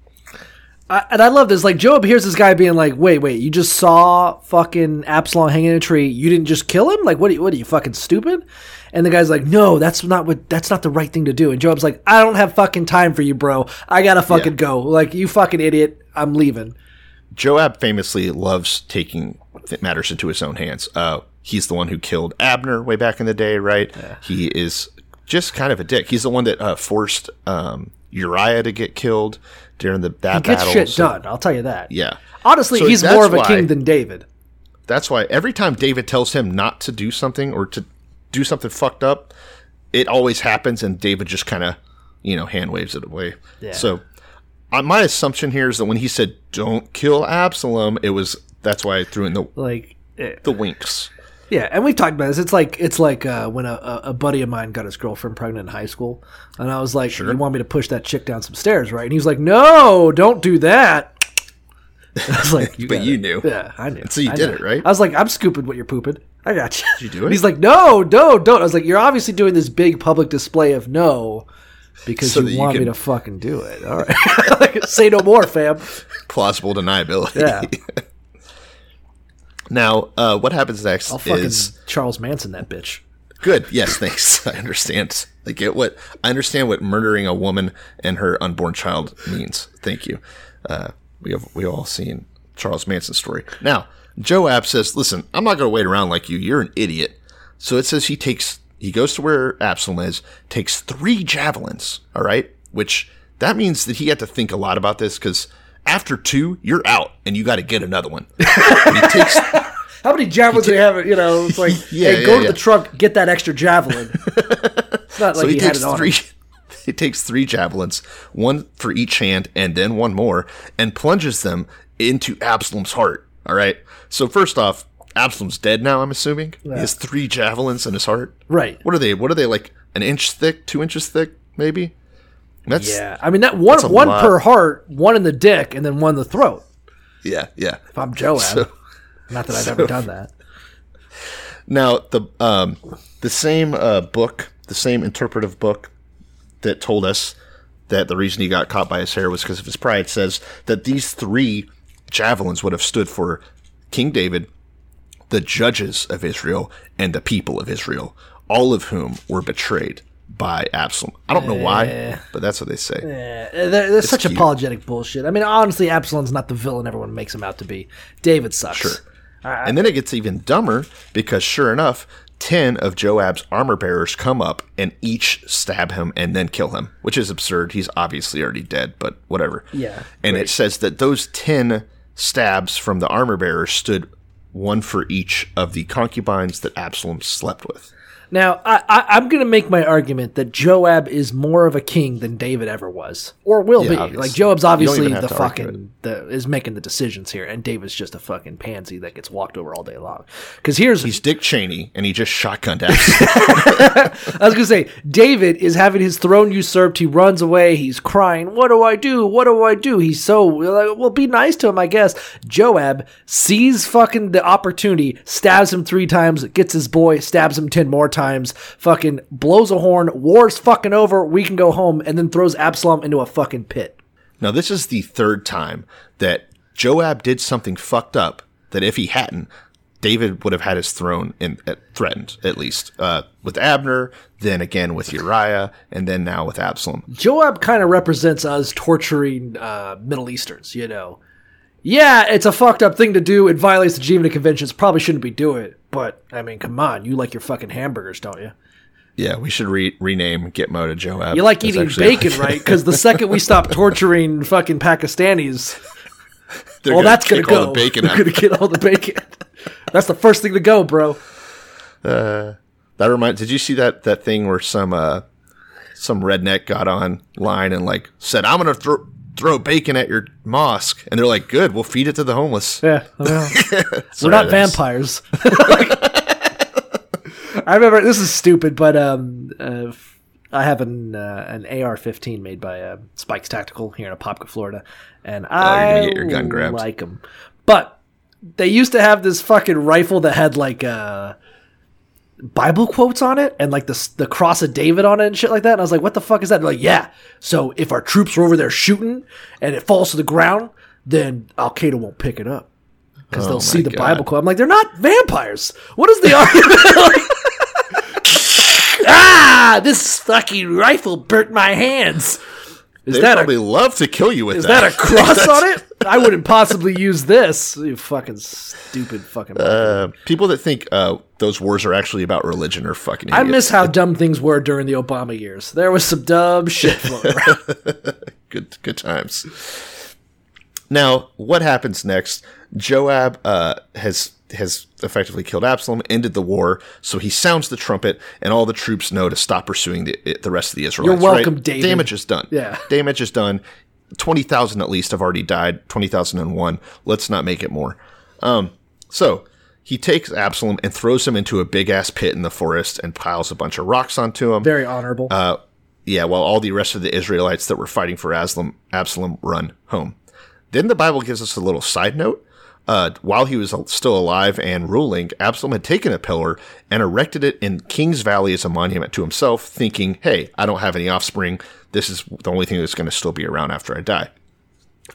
I, and I love this. Like Joab hears this guy being like, "Wait, wait, you just saw fucking Absalom hanging in a tree. You didn't just kill him? Like, what? Are you, what are you fucking stupid?" And the guy's like, "No, that's not what. That's not the right thing to do." And Joab's like, "I don't have fucking time for you, bro. I gotta fucking Yeah. go. Like, you fucking idiot. I'm leaving." Joab famously loves taking matters into his own hands. Uh, he's the one who killed Abner way back in the day, right? He is just kind of a dick. He's the one that uh, forced um, Uriah to get killed during the that He gets battle. shit So- done. I'll tell you that. Yeah, Honestly, So he's more of a why- king than David. that's why every time David tells him not to do something or to do something fucked up, it always happens, and David just kind of, you know, hand waves it away. Yeah. So, uh, my assumption here is that when he said "Don't kill Absalom," it was that's why I threw in the Like the winks. Yeah, and we've talked about this. It's like it's like uh, when a, a buddy of mine got his girlfriend pregnant in high school, and I was like, "You want me to push that chick down some stairs, right?" And he was like, "No, don't do that." I was like, But you it." knew. Yeah, I knew. So you I did knew. it, right? I was like, "I'm scooping what you're pooping. I got you." Did you do And it? he's like, "No, no, don't." I was like, "You're obviously doing this big public display of no." Because So you you want me to fucking do it. All right. Like, Say no more, fam. Plausible deniability. Yeah. Now, uh, what happens next I'll fucking is Charles Manson that bitch. good. Yes, thanks. I understand. I get what I understand what murdering a woman and her unborn child means. Thank you. Uh, we have we all seen Charles Manson's story. Now, Joab says, "Listen, I'm not going to wait around like you. You're an idiot." So it says he takes he goes to where Absalom is, takes three javelins. All right, which that means that he had to think a lot about this because after two, you're out and you got to get another one. Takes How many javelins do you have? You know, it's like, Yeah, hey, yeah, go to the trunk, get that extra javelin. it's not like so he, he, had takes it on. three. He takes three javelins, one for each hand, and then one more, and plunges them into Absalom's heart. All right. So first off, Absalom's dead now. I'm assuming he has three javelins in his heart. Right. What are they? What are they like? An inch thick, two inches thick, maybe. That's Yeah, I mean that one one lot. per heart, one in the dick, and then one in the throat. yeah, yeah. If I'm Joab, So- not that I've ever done that. Now the um the same uh, book, the same interpretive book that told us that the reason he got caught by his hair was because of his pride says that these three javelins would have stood for King David, the judges of Israel, and the people of Israel, all of whom were betrayed by Absalom. I don't know why, but that's what they say. There- There's such cute. apologetic bullshit. I mean, honestly, Absalom's not the villain everyone makes him out to be. David sucks. Sure. And then it gets even dumber because sure enough, 10 of Joab's armor bearers come up and each stab him and then kill him, which is absurd. He's obviously already dead, but whatever. Yeah, And it says that those 10 stabs from the armor bearers stood one for each of the concubines that Absalom slept with. Now, I, I, I'm going to make my argument that Joab is more of a king than David ever was, or will Yeah, be. obviously. Like Joab's obviously the fucking the, is making the decisions here, and David's just a fucking pansy that gets walked over all day long. Because here's He's Dick Cheney and he just shotgunned Absalom. I was gonna say, David is having his throne usurped. He runs away. He's crying. What do I do? What do I do? He's so like, well, be nice to him, I guess. Joab sees fucking the opportunity, stabs him three times, gets his boy, stabs him ten more times, fucking blows a horn. War's fucking over. We can go home, and then throws Absalom into a fucking pit. Now, this is the third time that Joab did something fucked up that if he hadn't, David would have had his throne in, uh, threatened, at least. Uh, with Abner, then again with Uriah, and then now with Absalom. Joab kind of represents us torturing uh, Middle Easterns, you know. Yeah, it's a fucked up thing to do. It violates the Geneva Conventions. Probably shouldn't be doing it. But, I mean, come on. You like your fucking hamburgers, don't you? Yeah, we should re- rename Gitmo to Joab. You like That's eating bacon, right? Because the second we stop torturing fucking Pakistanis, They're well, that's gonna go. the bacon out. gonna get all the bacon. That's the first thing to go, bro. That reminds. Did you see that that thing where some uh, some redneck got online and like said, "I'm gonna throw throw bacon at your mosque," and they're like, "Good, we'll feed it to the homeless." Yeah, well, we're not vampires. I remember this is stupid, but um, uh, I have an uh, an AR-15 made by uh, Spikes Tactical here in Apopka, Florida, and Oh, I gonna get your gun grabbed. like them. But they used to have this fucking rifle that had like uh, Bible quotes on it and like the the cross of David on it and shit like that. And I was like, "What the fuck is that?" Like, "Yeah, so if our troops are over there shooting and it falls to the ground, then Al Qaeda won't pick it up." Because Oh they'll see the God. Bible quote. I'm like, they're not vampires. What is the argument? Ah, this fucking rifle burnt my hands. Is They that probably a, love to kill you with is that. that a cross on it? I wouldn't possibly use this. You fucking stupid fucking. Uh, people that think uh, those wars are actually about religion are fucking. I miss how dumb things were during the Obama years. There was some dumb shit floating around. good good times. Now, what happens next? Joab uh, has has effectively killed Absalom, ended the war. So he sounds the trumpet, and all the troops know to stop pursuing the the rest of the Israelites. You're welcome, right? David. Damage is done. Yeah. damage is done. Twenty thousand at least have already died. Twenty thousand and one. Let's not make it more. Um, so he takes Absalom and throws him into a big ass pit in the forest and piles a bunch of rocks onto him. Very honorable. Uh, yeah, while all the rest of the Israelites that were fighting for Absalom, Absalom run home. Then the Bible gives us a little side note. Uh, while he was still alive and ruling, Absalom had taken a pillar and erected it in King's Valley as a monument to himself, thinking, hey, I don't have any offspring. This is the only thing that's going to still be around after I die.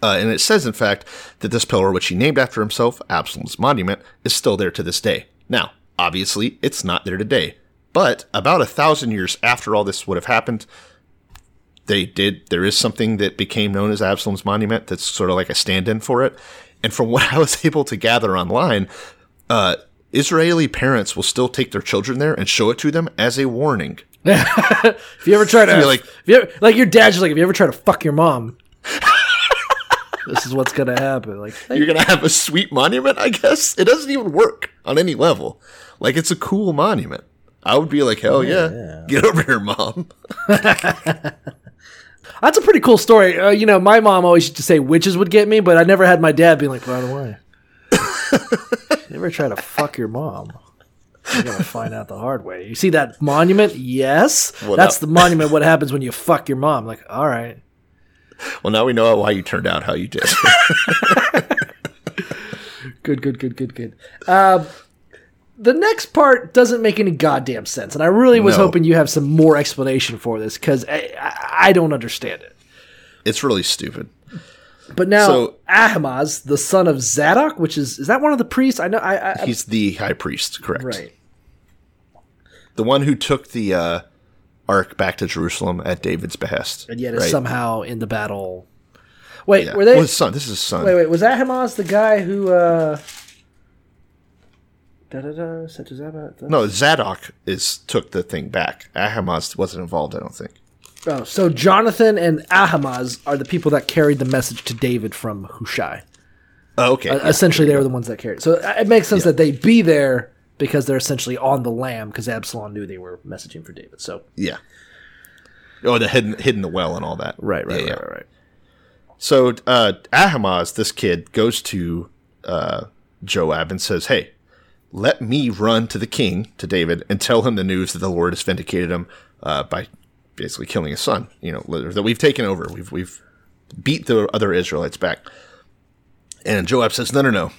Uh, and it says, in fact, that this pillar, which he named after himself, Absalom's monument, is still there to this day. Now, obviously, it's not there today. But about a thousand years after all this would have happened, they did. There is something that became known as Absalom's monument that's sort of like a stand in for it. And from what I was able to gather online, uh, Israeli parents will still take their children there and show it to them as a warning. if you ever try to, like- if you ever, like your dad's just like, if you ever try to fuck your mom, this is what's gonna happen. Like, You're going to have a sweet monument, I guess? It doesn't even work on any level. Like, it's a cool monument. I would be like, hell yeah. Get over here, mom. That's a pretty cool story. Uh, you know, my mom always used to say witches would get me, but I never had my dad being like, by the way, you ever try to fuck your mom? You're gonna find out the hard way. You see that monument? Yes, Well, that's now- the monument. What happens when you fuck your mom? Like, all right, Well, now we know why you turned out how you did. good, good, good, good, good. Um, the next part doesn't make any goddamn sense, and I really was No. hoping you have some more explanation for this because I, I, don't understand it. it's really stupid. But now So- Ahimaaz, the son of Zadok, which is is that one of the priests? I know. I, I He's the high priest, correct? right. The one who took the uh, ark back to Jerusalem at David's behest. and yet is right? somehow in the battle. Wait, Yeah. were they? Well, his son. This is his son. wait, wait, was Ahimaaz the guy who? uh Da da da. Such as. No, Zadok is took the thing back. Ahimaaz wasn't involved, I don't think. Oh, so Jonathan and Ahimaaz are the people that carried the message to David from Hushai. Oh, okay. Uh, yeah, essentially, they were the ones that carried. So uh, it makes sense that they'd be there because they're essentially on the lam because Absalom knew they were messaging for David. So. Yeah. Oh, the hidden hidden the well and all that. right, right, Yeah, right, yeah. right, right. So uh, Ahimaaz, this kid, goes to uh, Joab and says, "Hey, let me run to the king, to David, and tell him the news that the Lord has vindicated him uh, by basically killing his son. You know that we've taken over. We've we've beat the other Israelites back." And Joab says, "No, no, no.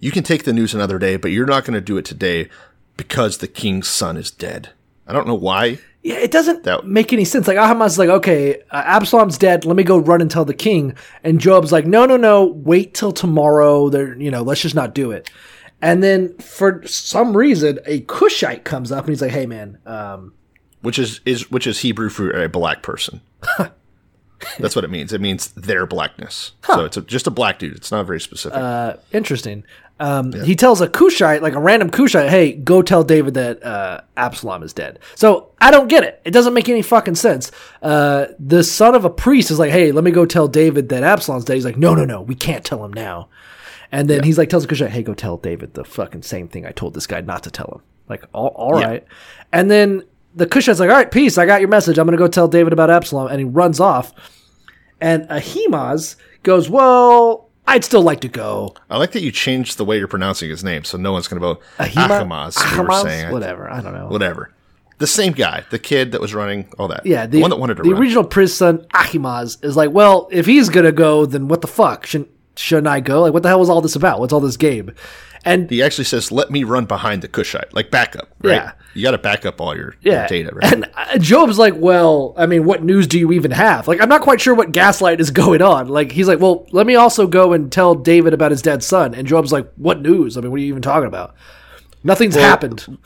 You can take the news another day, but you're not going to do it today because the king's son is dead." I don't know why. Yeah, it doesn't That- make any sense. Like Ahimaaz is like, okay, uh, Absalom's dead. Let me go run and tell the king. And Joab's like, no, no, no. Wait till tomorrow. There, you know, let's just not do it. And then for some reason, a Cushite comes up and he's like, hey man, um, which is is which is Hebrew for a black person. That's what it means. It means their blackness. So it's a, just a black dude. It's not very specific. uh, interesting. Um, He tells a Cushite, like a random Cushite, hey, go tell David that uh, Absalom is dead. So I don't get it. It doesn't make any fucking sense. Uh, the son of a priest is like, hey, let me go tell David that Absalom's dead. He's like, no, no, no, we can't tell him now. And then he's like, tells the Cushite, hey, go tell David the fucking same thing I told this guy not to tell him. Like, all, all Yeah. right. And then the Cushite's like, all right, peace. I got your message. I'm going to go tell David about Absalom. And he runs off. And Ahimaaz goes, well, I'd still like to go. I like that you changed the way you're pronouncing his name, so no one's going to go Ahima- Ahimaaz. Ahimaaz? saying Whatever. I don't know. whatever. The same guy, the kid that was running, all that. Yeah, the, one that wanted to the run. original priest son Ahimaaz is like, well, if he's gonna go, then what the fuck shouldn't shouldn't I go? Like, what the hell was all this about? What's all this game? And he actually says, "Let me run behind the Cushite, like backup." Right? Yeah. you got to back up all your, your data. Right? and uh, Job's like, well, I mean, what news do you even have? Like, I'm not quite sure what gaslight is going on. Like, he's like, well, let me also go and tell David about his dead son. And Job's like, what news? I mean, what are you even talking about? Nothing's happened.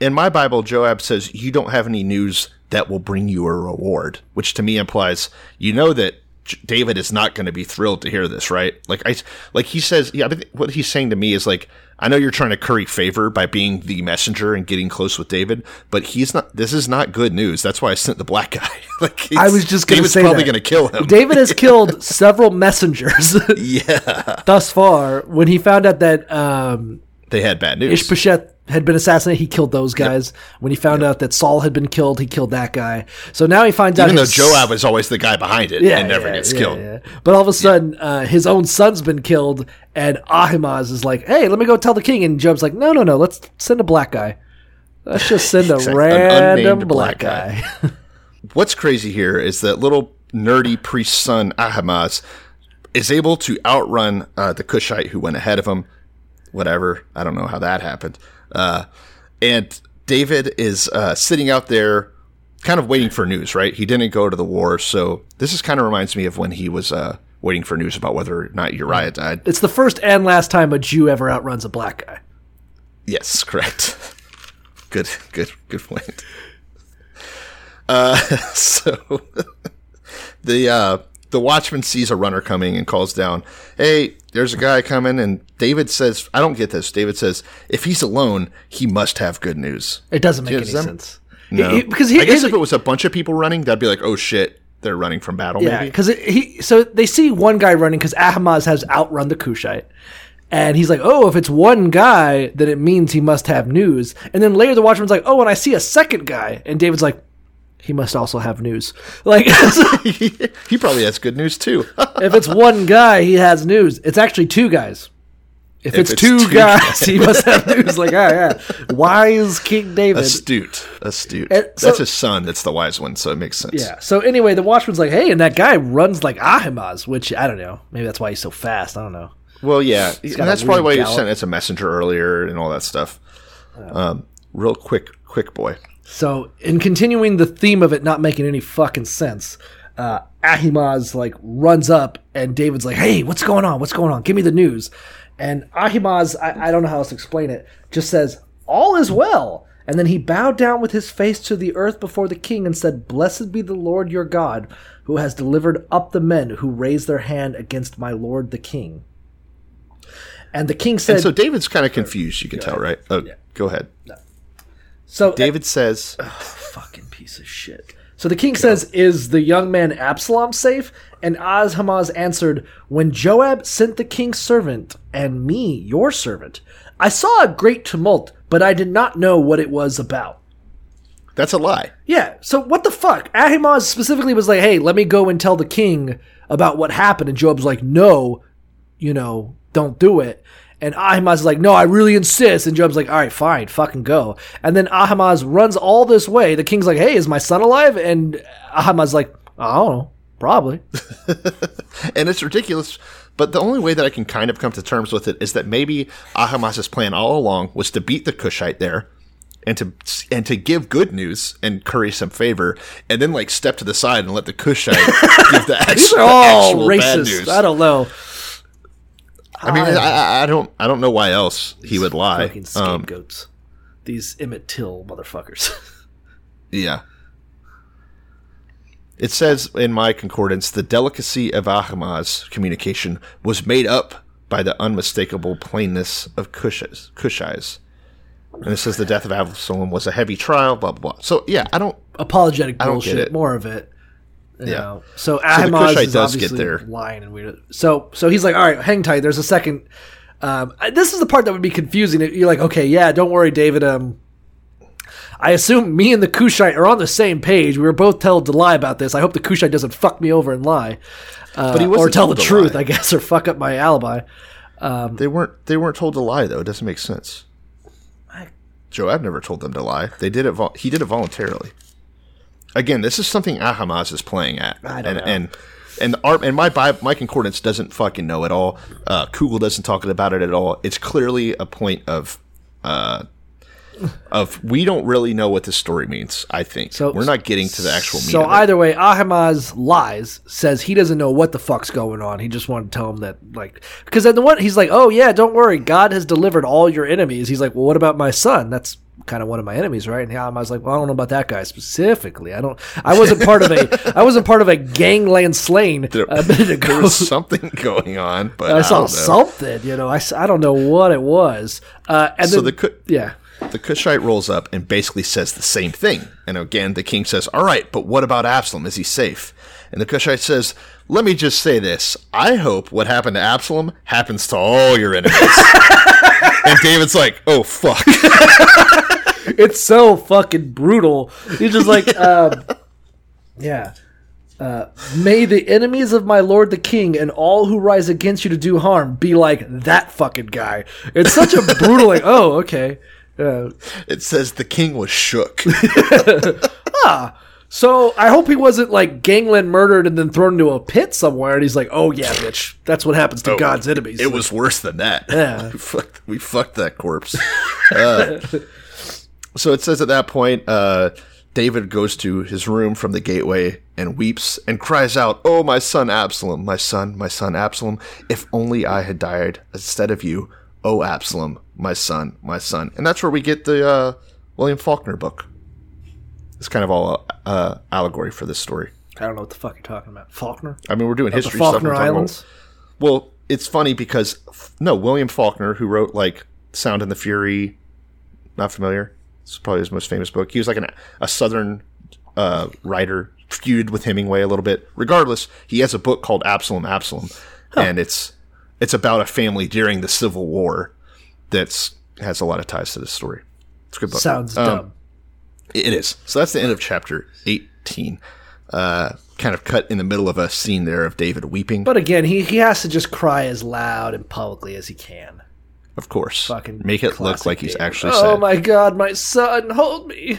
in my Bible, Joab says, You don't have any news that will bring you a reward, which to me implies you know that David is not going to be thrilled to hear this, right? Like, I, like he says, yeah, think what he's saying to me is like, I know you're trying to curry favor by being the messenger and getting close with David, but he's not, this is not good news. That's why I sent the black guy. like, I was just going to say probably going to kill him. David has killed several messengers yeah. thus far. When he found out that um, They had bad news. Ishbosheth had been assassinated, he killed those guys. When he found out that Saul had been killed, he killed that guy. So now he finds Even out Even though Joab is always the guy behind it and never gets killed. yeah. But all of a sudden, uh, his own son's been killed, and Ahimaaz is like, "Hey, let me go tell the king." And Job's like, "No, no, no. Let's send a black guy. Let's just send a. Random black, black guy." What's crazy here is that little nerdy priest's son Ahimaaz is able to outrun uh, the Cushite who went ahead of him. Whatever, I don't know how that happened. Uh, and David is uh, sitting out there, kind of waiting for news. Right, he didn't go to the war, so this is kind of reminds me of when he was uh, waiting for news about whether or not Uriah died. it's the first and last time a Jew ever outruns a black guy. Yes, correct. good, good, good point. Uh, so the uh, the watchman sees a runner coming and calls down, "Hey, there's a guy coming." And David says, "I don't get this." David says, "If he's alone, he must have good news." It doesn't make any sense. No, He- he- because he, I guess if it was a bunch of people running, that'd be like, "Oh shit, they're running from battle." Yeah, because he so they see one guy running because Ahimaaz has outrun the Cushite, and he's like, "Oh, if it's one guy, then it means he must have news." And then later, the watchman's like, "Oh, and I see a second guy," and David's like, "He must also have news." Like, he probably has good news too. If it's one guy, he has news. It's actually two guys. If, it's, it's two, two guys, he must have news. Like, ah, yeah, wise King David. astute, astute. So- That's his son. That's the wise one, so it makes sense. Yeah. So anyway, the watchman's like, "Hey," and that guy runs like Ahimaaz, which I don't know. Maybe that's why he's so fast. I don't know. Well, yeah, and that's probably why you gallop. sent as a messenger earlier and all that stuff. Um, real quick, quick boy. So, in continuing the theme of it not making any fucking sense, uh, Ahimaaz like runs up and David's like, "Hey, what's going on? What's going on? Give me the news." And Ahimaaz, I, I don't know how else to explain it, just says, "All is well." And then he bowed down with his face to the earth before the king and said, "Blessed be the Lord your God, who has delivered up the men who raised their hand against my lord the king." And the king said, And so David's kind of confused. You can tell, right? Oh, go ahead. "So uh, David says, oh, fucking piece of shit. So the king says, Is the young man Absalom safe? And Ahimaaz answered, When Joab sent the king's servant and me, your servant, I saw a great tumult, but I did not know what it was about. "That's a lie." Yeah, so what the fuck? Ahimaaz specifically was like, Hey, let me go and tell the king about what happened. And Joab's like, No, you know, don't do it. And Ahimaaz is like, no, I really insist. And Job's like, all right, fine, fucking go. And then Ahimaaz runs all this way. The king's like, hey, is my son alive? And Ahimaaz's like, I don't know, probably. And it's ridiculous. But the only way that I can kind of come to terms with it is that maybe Ahimaaz's plan all along was to beat the Cushite there, and to and to give good news and curry some favor, and then like step to the side and let the Cushite give the actual, These are all bad racist. news. I don't know. I mean, I, I, don't I don't know why else he would lie. Fucking Um, scapegoats. These Emmett Till motherfuckers. Yeah. It says in my concordance the delicacy of Ahimaaz's communication was made up by the unmistakable plainness of Cush's, Cushai's. And it says the death of Absalom was a heavy trial, blah, blah, blah. So, yeah, I don't. Apologetic I don't bullshit. get it. More of it. You Yeah. know. So the Ahimaaz is does get there. lying and weird. So so he's like, all right, hang tight. There's a second. Um, this is the part that would be confusing. You're like, okay, yeah, don't worry, David. Um, I assume me and the Cushite are on the same page. We were both told to lie about this. I hope the Cushite doesn't fuck me over and lie, uh, But he or wasn't or tell the truth, lie. I guess, or fuck up my alibi. They weren't they weren't told to lie, though. It doesn't make sense. I, Joab never told them to lie. They did it. Vol- he did it voluntarily. Again, this is something Ahimaaz is playing at, I don't and know. and and and my my concordance doesn't fucking know at all. Uh, Kugel doesn't talk about it at all. It's clearly a point of. Uh, of we don't really know what this story means. I think So- we're not getting to the actual meaning. So either way, Ahimaaz lies, says he doesn't know what the fuck's going on. He just wanted to tell him that, like, because then the one he's like, "Oh yeah, don't worry, God has delivered all your enemies." He's like, "Well, what about my son? That's kind of one of my enemies, right?" And I was like, "Well, I don't know about that guy specifically. I don't. I wasn't part of a. I wasn't part of a gangland slaying a minute there was something going on, but I I, saw something, you know. I, I don't know what it was. Uh, and So then, the yeah, The Cushite rolls up and basically says the same thing. And again, the king says, All right, but what about Absalom? Is he safe? And the Cushite says, Let me just say this. I hope what happened to Absalom happens to all your enemies. and David's like, Oh, fuck. it's so fucking brutal. He's just like, um, yeah. Uh, may the enemies of my lord the king and all who rise against you to do harm be like that fucking guy. It's such a brutal, like, oh, okay. Uh, It says the king was shook. so I hope he wasn't like gangland murdered and then thrown into a pit somewhere. And he's like, oh yeah, bitch, that's what happens to God's enemies. It was worse than that. Yeah. we, fucked, we fucked that corpse. Uh, so it says at that point, uh, David goes to his room from the gateway and weeps and cries out, Oh, my son Absalom, my son, my son Absalom, if only I had died instead of you. Oh, Absalom, my son, my son. And that's where we get the uh, William Faulkner book. It's kind of all uh, allegory for this story. I don't know what the fuck you're talking about. Faulkner? I mean, we're doing the history stuff. Faulkner we're talking about- Islands? well, it's funny because no, William Faulkner, who wrote like Sound and the Fury, not familiar. It's probably his most famous book. He was like an, a Southern uh, writer, feuded with Hemingway a little bit. Regardless, he has a book called Absalom, Absalom, and it's it's about a family during the Civil War. That's has a lot of ties to this story. It's a good book. Sounds Um, dumb. It is. So that's the end of chapter eighteen. Uh, kind of cut in the middle of a scene there of David weeping. But again, he, he has to just cry as loud and publicly as he can. Of course. Fucking Make it look like he's David. actually Oh my god, my son, hold me.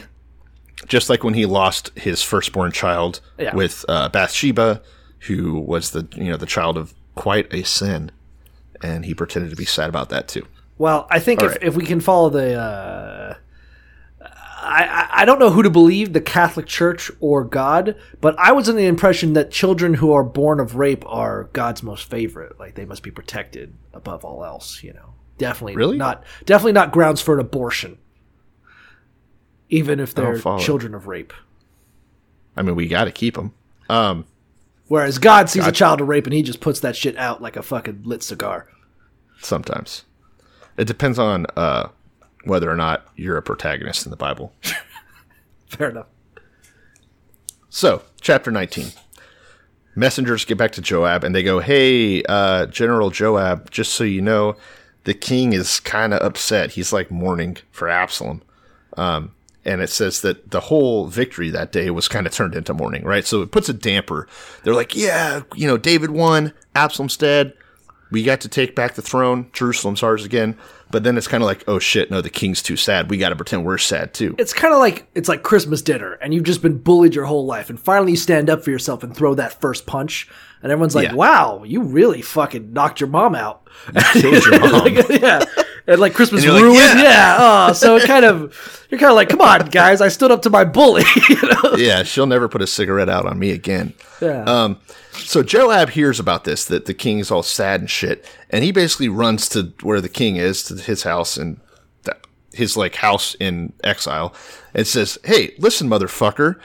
Just like when he lost his firstborn child Yeah. with uh, Bathsheba, who was the you know the child of quite a sin, and he pretended to be sad about that too. Well, I think All if, right. if we can follow the, uh, I, I don't know who to believe, the Catholic Church or God, but I was in the impression that children who are born of rape are God's most favorite. Like they must be protected above all else. You know, definitely Really? not definitely not grounds for an abortion, even if they're children of rape. I mean, we got to keep them. Um, Whereas God sees a child of rape and he just puts that shit out like a fucking lit cigar. sometimes it depends on uh, whether or not you're a protagonist in the Bible. Fair enough. So, chapter 19. Messengers get back to Joab and they go, Hey, uh, General Joab, just so you know, the king is kind of upset. He's like mourning for Absalom. Um, and it says that the whole victory that day was kind of turned into mourning, right? So it puts a damper. They're like, Yeah, you know, David won, Absalom's dead. We got to take back the throne. Jerusalem's ours again. But then it's kind of like, oh shit, no, the king's too sad. We got to pretend we're sad too. it's kind of like it's like Christmas dinner, and you've just been bullied your whole life, and finally you stand up for yourself and throw that first punch, and everyone's like, Yeah. "Wow, you really fucking knocked your mom out." killed your mom. Like, yeah, and like Christmas And you're like, ruined. "Yeah." yeah. Oh, so it kind of you're kind of like, "Come on, guys, I stood up to my bully." you know? yeah, she'll never put a cigarette out on me again. Yeah. Um, so Joab hears about this that the king is all sad and shit, and he basically runs to where the king is to his house and th- his like house in exile, and says, "Hey, listen, motherfucker."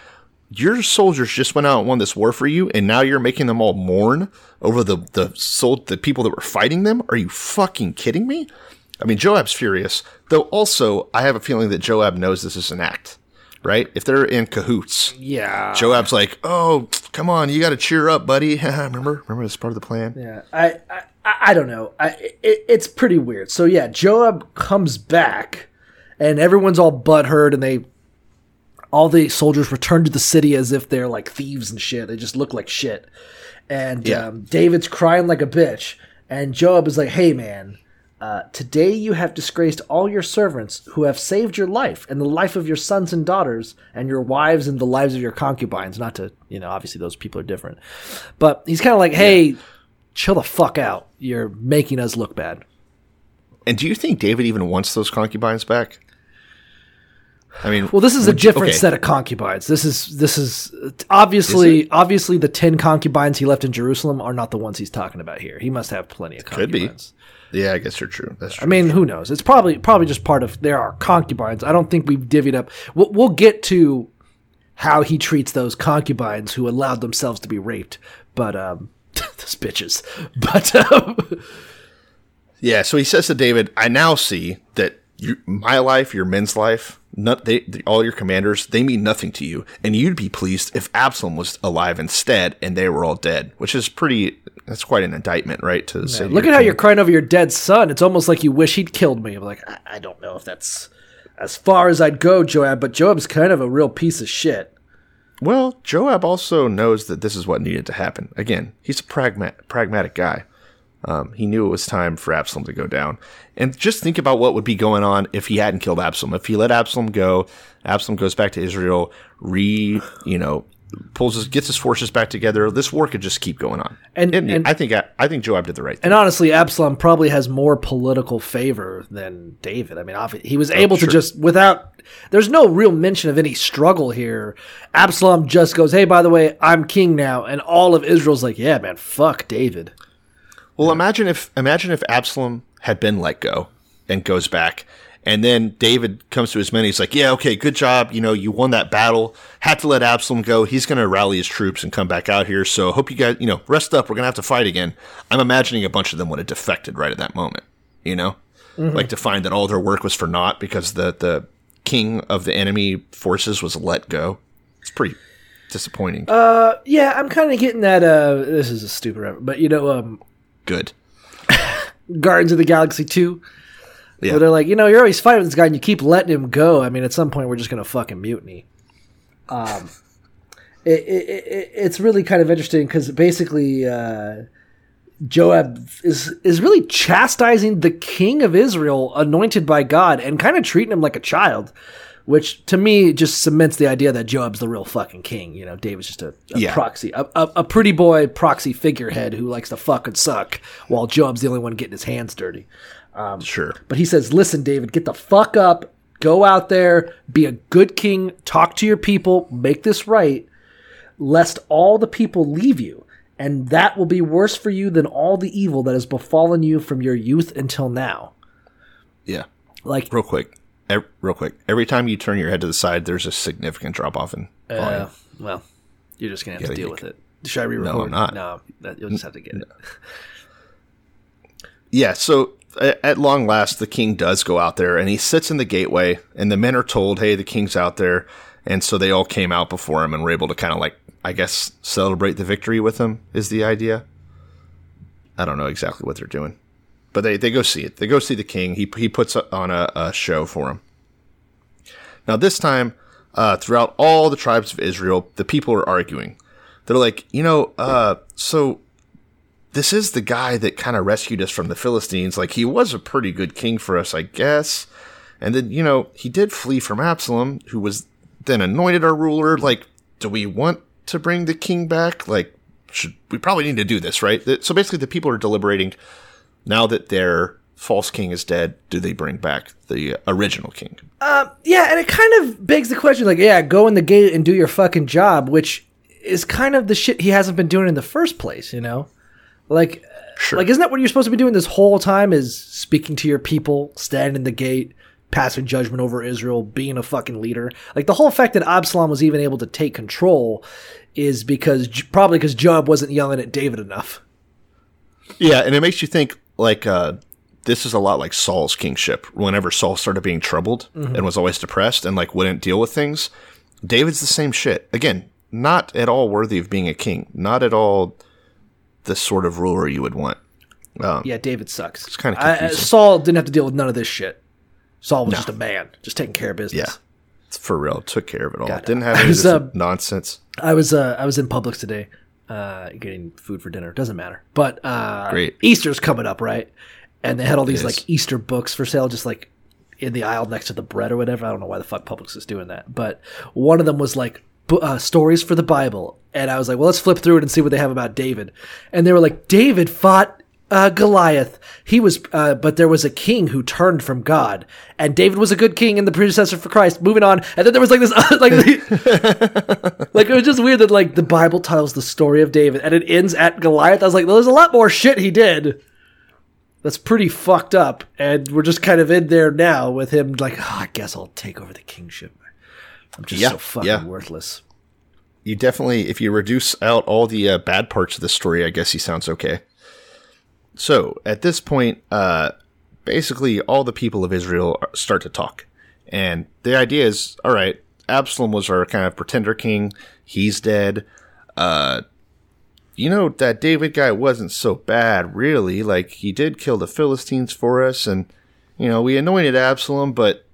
Your soldiers just went out and won this war for you, and now you're making them all mourn over the the sol- the people that were fighting them. Are you fucking kidding me? I mean, Joab's furious, though. Also, I have a feeling that Joab knows this is an act, right? If they're in cahoots, yeah. Joab's like, "Oh, come on, you got to cheer up, buddy. remember, remember this part of the plan." Yeah, I, I, I don't know. I, it, it's pretty weird. So yeah, Joab comes back, and everyone's all butthurt, and they, all the soldiers return to the city as if they're like thieves and shit. They just look like shit. And Yeah. um, David's crying like a bitch, and Joab is like, "Hey, man." Uh, today you have disgraced all your servants who have saved your life and the life of your sons and daughters and your wives and the lives of your concubines. Not to, you know, obviously those people are different. But he's kind of like, hey, chill the fuck out. You're making us look bad. And do you think David even wants those concubines back? I mean, Well, this is a different okay. set of concubines. This is this is obviously obviously the ten concubines he left in Jerusalem are not the ones he's talking about here. He must have plenty of Could be. concubines. Yeah, I guess you're true. That's true. I mean, who knows? It's probably probably just part of there are concubines. I don't think we've divvied up. We'll, we'll get to how he treats those concubines who allowed themselves to be raped, but um, those bitches. But um, yeah. So he says to David, "I now see that you, my life, your men's life, not they, the- all your commanders, they mean nothing to you, and you'd be pleased if Absalom was alive instead, and they were all dead, which is pretty. That's quite an indictment, right? To say, Look at how king. you're crying over your dead son. It's almost like you wish he'd killed me. I'm like, I, I don't know if that's as far as I'd go, Joab, but Joab's kind of a real piece of shit. Well, Joab also knows that this is what needed to happen. Again, he's a pragma- pragmatic guy. Um, he knew it was time for Absalom to go down. And just think about what would be going on if he hadn't killed Absalom. If he let Absalom go, Absalom goes back to Israel, re, you know, pulls his, gets his forces back together. This war could just keep going on. And- and, and- I think I, think Joab did the right thing. And honestly, Absalom probably has more political favor than David. I mean, he was able to sure. just without. There's no real mention of any struggle here. Absalom just goes, "Hey, by the way, I'm king now," and all of Israel's like, "Yeah, man, fuck David." Well, imagine if imagine if Absalom had been let go and goes back, and then David comes to his men. He's like, "Yeah, okay, good job. You know, you won that battle. Had to let Absalom go. He's going to rally his troops and come back out here. So hope you guys, you know, rest up. We're going to have to fight again." I'm imagining a bunch of them would have defected right at that moment. You know, like to find that all their work was for naught because the the king of the enemy forces was let go. It's pretty disappointing. Uh, yeah, I'm kind of getting that. Uh, this is a stupid, but you know, um, good. Guardians of the Galaxy two. Yeah. Where they're like, you know, you're always fighting this guy, and you keep letting him go. I mean, at some point, we're just gonna fucking mutiny. Um, it, it, it, it's really kind of interesting because basically, uh, Joab is is really chastising the king of Israel, anointed by God, and kind of treating him like a child. Which to me just cements the idea that Joab's the real fucking king. You know, David's just a, a Yeah. proxy, a, a, a pretty boy proxy figurehead who likes to fuck and suck, while Joab's the only one getting his hands dirty. Um, sure. But he says, listen, David, get the fuck up, go out there, be a good king, talk to your people, make this right, lest all the people leave you. And that will be worse for you than all the evil that has befallen you from your youth until now. Yeah. Like, real quick, real quick. Every time you turn your head to the side, there's a significant drop off in volume. uh, well, you're just going to have Yeah, to deal with it. Should I re-record? I'm not. No, that, you'll just have to get it. yeah. So at long last, the king does go out there, and he sits in the gateway, and the men are told, "Hey, the king's out there," and so they all came out before him and were able to kind of like, I guess, celebrate the victory with him. Is the idea? I don't know exactly what they're doing, but they they go see it. They go see the king. He he puts on a, a show for him. Now, this time, uh, throughout all the tribes of Israel, the people are arguing. They're like, you know, uh, so this is the guy that kind of rescued us from the Philistines. Like, he was a pretty good king for us, I guess. And then, you know, he did flee from Absalom, who was then anointed our ruler. Like, do we want to bring the king back? Like, should we probably need to do this, right? So basically, the people are deliberating now that their false king is dead. Do they bring back the original king? Uh, yeah, and it kind of begs the question like, yeah, go in the gate and do your fucking job, which is kind of the shit he hasn't been doing in the first place, you know? Like, Sure. like isn't that what you're supposed to be doing this whole time is speaking to your people, standing in the gate, passing judgment over Israel, being a fucking leader? Like, the whole fact that Absalom was even able to take control is because, probably because Job wasn't yelling at David enough. Yeah, and it makes you think like uh, this is a lot like Saul's kingship. Whenever Saul started being troubled and was always depressed and like wouldn't deal with things, David's the same shit. Again, not at all worthy of being a king. Not at all the sort of ruler you would want. Yeah, David sucks. It's kinda I. Saul didn't have to deal with none of this shit. Saul was just a man, just taking care of business. Yeah, it's for real. Took care of it all. Didn't have any was, this uh, nonsense. I was uh, I was in Publix today, uh, getting food for dinner. Doesn't matter. But uh, Great. Easter's coming up, right? And they had all these like Easter books for sale, just like in the aisle next to the bread or whatever. I don't know why the fuck Publix is doing that, but one of them was like uh, stories for the Bible, and I was like, well, let's flip through it and see what they have about David. And they were like, David fought. Uh, Goliath. He was, uh, but there was a king who turned from God, and David was a good king and the predecessor for Christ. Moving on, and then there was like this, like like it was just weird that like the Bible tells the story of David and it ends at Goliath. I was like, well, there's a lot more shit he did. That's pretty fucked up, and we're just kind of in there now with him. Like, oh, I guess I'll take over the kingship. I'm just Yeah, so fucking yeah. worthless. You definitely, if you reduce out all the uh, bad parts of the story, I guess he sounds okay. So at this point, uh, basically all the people of Israel start to talk, And the idea is, all right, Absalom was our kind of pretender king. He's dead. Uh, you know that David guy wasn't so bad, really. Like he did kill the Philistines for us, and you know we anointed Absalom, but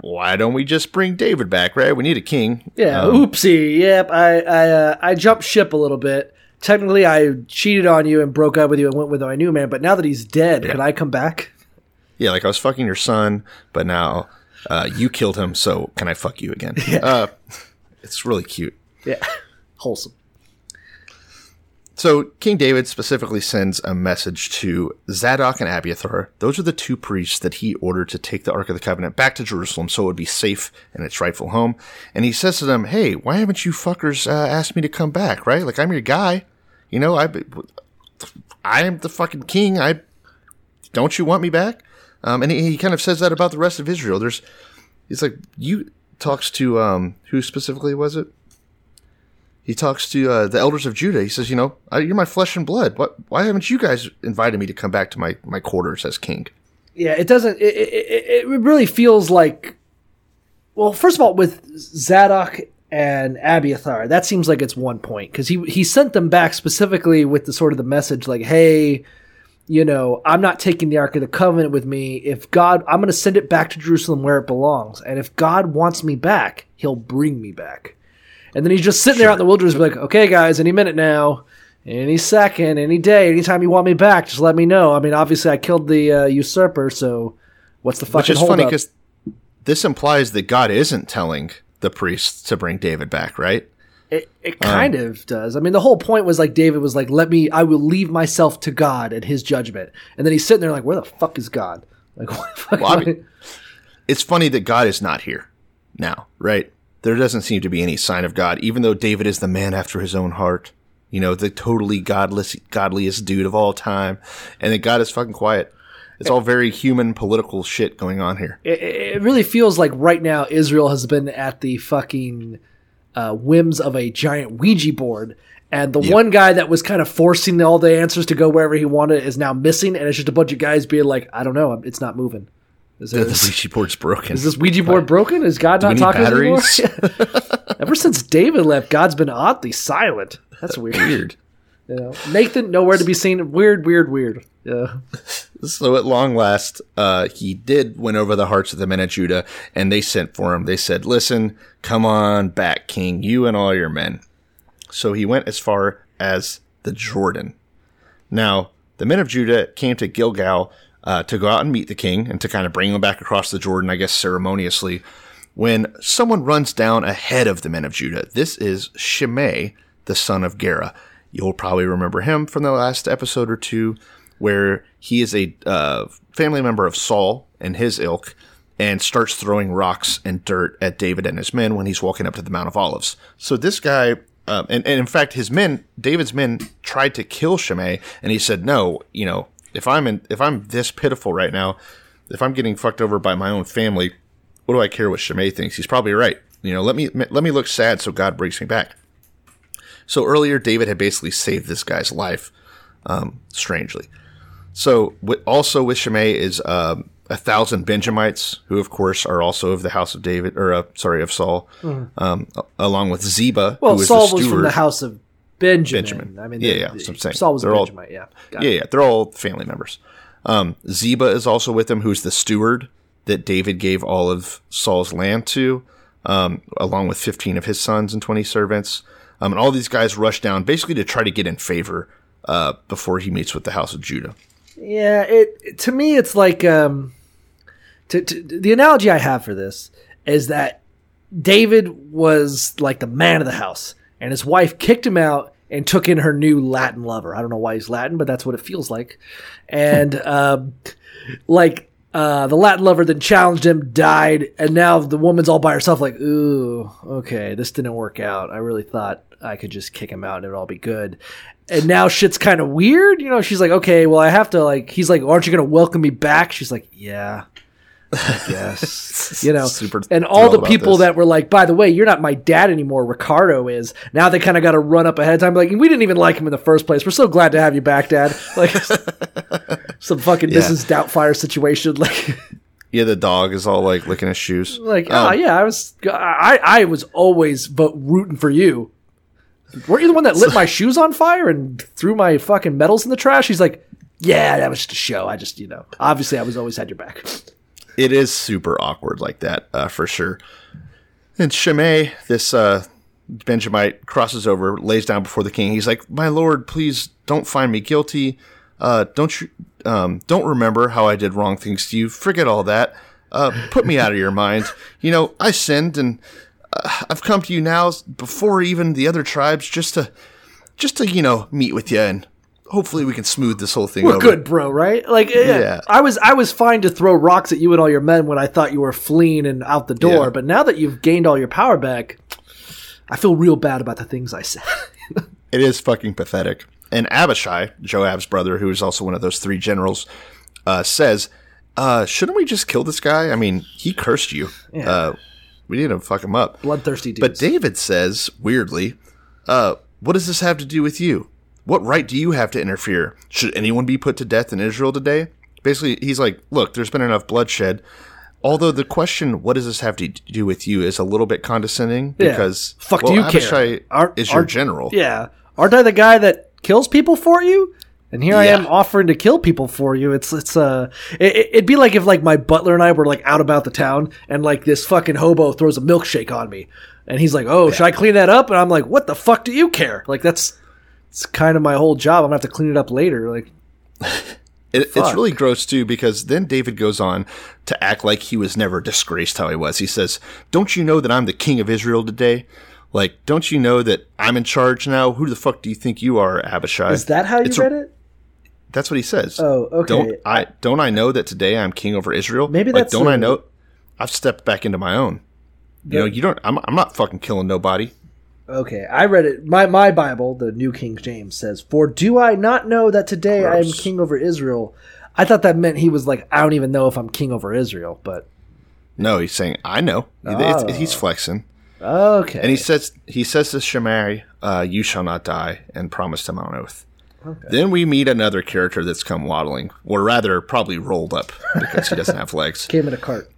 why don't we just bring David back? Right? We need a king. Yeah, Um, oopsie. Yep, I I uh, I jumped ship a little bit. Technically, I cheated on you and broke up with you and went with my new man. But now that he's dead, can I come back? Yeah, like I was fucking your son, but now uh, you killed him, so can I fuck you again? Uh, it's really cute. Yeah, wholesome. So King David specifically sends a message to Zadok and Abiathar. Those are the two priests that he ordered to take the Ark of the Covenant back to Jerusalem so it would be safe in its rightful home. And he says to them, "Hey, why haven't you fuckers uh, asked me to come back? Right? Like I'm your guy. You know, I I am the fucking king. I don't you want me back?" Um, and he, he kind of says that about the rest of Israel. There's, he's like, you talks to um, who specifically was it? he talks to uh, the elders of Judah. He says, "You know, you're my flesh and blood. What? Why haven't you guys invited me to come back to my my quarters as king?" Yeah, it doesn't. It, it, it really feels like. Well, first of all, with Zadok and Abiathar, that seems like it's one point because he he sent them back specifically with the sort of the message like, "Hey, you know, I'm not taking the Ark of the Covenant with me. If God, I'm going to send it back to Jerusalem where it belongs, and if God wants me back, He'll bring me back." And then he's just sitting there out in the wilderness, like, "Okay, guys, any minute now." Any second, any day, anytime you want me back, just let me know. I mean, obviously, I killed the uh, usurper, so what's the fucking Which is funny because this implies that God isn't telling the priests to bring David back, right? It, it um, kind of does. I mean, the whole point was like David was like, "Let me, I will leave myself to God and His judgment." And then he's sitting there like, "Where the fuck is God?" Like, what the fuck Well, I- mean- It's funny that God is not here now, right? There doesn't seem to be any sign of God, even though David is the man after his own heart. You know, the totally godless, godliest dude of all time, and that God is fucking quiet. It's all very human political shit going on here. it, it really feels like right now Israel has been at the fucking uh, whims of a giant Ouija board. And the one guy that was kind of forcing all the answers to go wherever he wanted is now missing, and it's just a bunch of guys being like, "I don't know, it's not moving." Is, The this, Ouija board's broken. is this Ouija board broken? Is God not talking batteries? anymore? Ever since David left, God's been oddly silent. That's weird. weird? You know? Nathan nowhere to be seen. Weird, weird, weird. Yeah. So at long last, uh, he did win over the hearts of the men of Judah, and they sent for him. They said, "Listen, come on back, King, you and all your men." So he went as far as the Jordan. Now the men of Judah came to Gilgal uh, to go out and meet the king and to kind of bring him back across the Jordan, I guess ceremoniously. When someone runs down ahead of the men of Judah, this is Shimei, the son of Gera. You'll probably remember him from the last episode or two, where he is a uh, family member of Saul and his ilk, and starts throwing rocks and dirt at David and his men when he's walking up to the Mount of Olives. So this guy, um, and, and in fact, his men, David's men, tried to kill Shimei, and he said, "No, you know, if I'm in, if I'm this pitiful right now, if I'm getting fucked over by my own family, what do I care what Shimei thinks? He's probably right. You know, let me let me look sad so God brings me back." So earlier, David had basically saved this guy's life, um, strangely. So also with Shimei is um, a thousand Benjamites, who of course are also of the house of David, or uh, sorry, of Saul, um, along with Ziba, Well, who is Saul the was from the house of Benjamin. Benjamin. I mean, Yeah, the- yeah, that's what I'm saying. Saul was a They're all- Benjamite. yeah. Got Yeah, it. yeah, they're all family members. Um, Ziba is also with him, who's the steward that David gave all of Saul's land to, um, along with 15 of his sons and 20 servants. Um, and all these guys rush down basically to try to get in favor uh, before he meets with the house of Judah. Yeah, it to me it's like um to, to the analogy I have for this is that David was like the man of the house and his wife kicked him out and took in her new Latin lover. I don't know why he's Latin, but that's what it feels like. And um like uh, the Latin lover then challenged him, died, and now the woman's all by herself. Like, ooh, okay, this didn't work out. I really thought I could just kick him out and it'd all be good. And now shit's kind of weird. You know, she's like, okay, well, I have to like. He's like, aren't you gonna welcome me back? She's like, yeah. Guess you know, Super and all the people this. that were like, by the way, you're not my dad anymore. Ricardo is now. They kind of got to run up ahead of time, like we didn't even like him in the first place. We're so glad to have you back, Dad. Like some fucking Yeah. Mrs. Doubtfire situation. Like Yeah, the dog is all like licking his shoes. Like, Um, oh yeah, I was, I, I was always but rooting for you. Weren't you the one that lit my shoes on fire and threw my fucking medals in the trash? He's like, yeah, that was just a show. I just, you know, obviously, I was always had your back. it is super awkward like that uh, for sure. And Shimei, this uh, Benjamite, crosses over, lays down before the king. He's like, "My lord, please don't find me guilty. Uh, don't you um, don't remember how I did wrong things to you. Forget all that. Uh, put me out of your mind. You know, I sinned, and I've come to you now before even the other tribes, just to just to you know meet with you and." Hopefully we can smooth this whole thing We're over. good, bro, right? Like, yeah, Yeah. I was, I was fine to throw rocks at you and all your men when I thought you were fleeing and out the door. Yeah. But now that you've gained all your power back, I feel real bad about the things I said. It is fucking pathetic. And Abishai, Joab's brother, who is also one of those three generals, uh, says, uh, "Shouldn't we just kill this guy? I mean, he cursed you. Uh, we need to fuck him up." Bloodthirsty dudes. But David says, weirdly, uh, "What does this have to do with you? What right do you have to interfere? Should anyone be put to death in Israel today?" Basically, he's like, "Look, there's been enough bloodshed." Although the question, "What does this have to do with you?" is a little bit condescending Yeah. because fuck well, do you Abishai care? Aren't- is your aren't- general. Yeah, aren't I the guy that kills people for you? And here I am offering to kill people for you. It's it's uh, it, it'd be like if like my butler and I were like out about the town, and like this fucking hobo throws a milkshake on me, and he's like, "Oh, should I clean that up?" And I'm like, "What the fuck do you care?" Like that's it's kind of my whole job. I'm gonna have to clean it up later. Like, It, it's really gross too because then David goes on to act like he was never disgraced how he was. He says, "Don't you know that I'm the king of Israel today? Like, don't you know that I'm in charge now? Who the fuck do you think you are, Abishai?" is that how you It's a- read it? That's what he says. Oh, okay. Don't I don't I know that today I'm king over Israel? Maybe like, that's don't I a- know? I've stepped back into my own. You know, you don't. I'm, I'm not fucking killing nobody. Okay, I read it. My my Bible, the New King James, says, "For do I not know that today I am king over Israel?" I thought that meant he was like, "I don't even know if I'm king over Israel," but No, he's saying I know. Oh. he's flexing. okay. And he says he says to Shimei, uh, "You shall not die," and promised him on oath. Then we meet another character that's come waddling, or rather, probably rolled up because he doesn't have legs. came in a cart.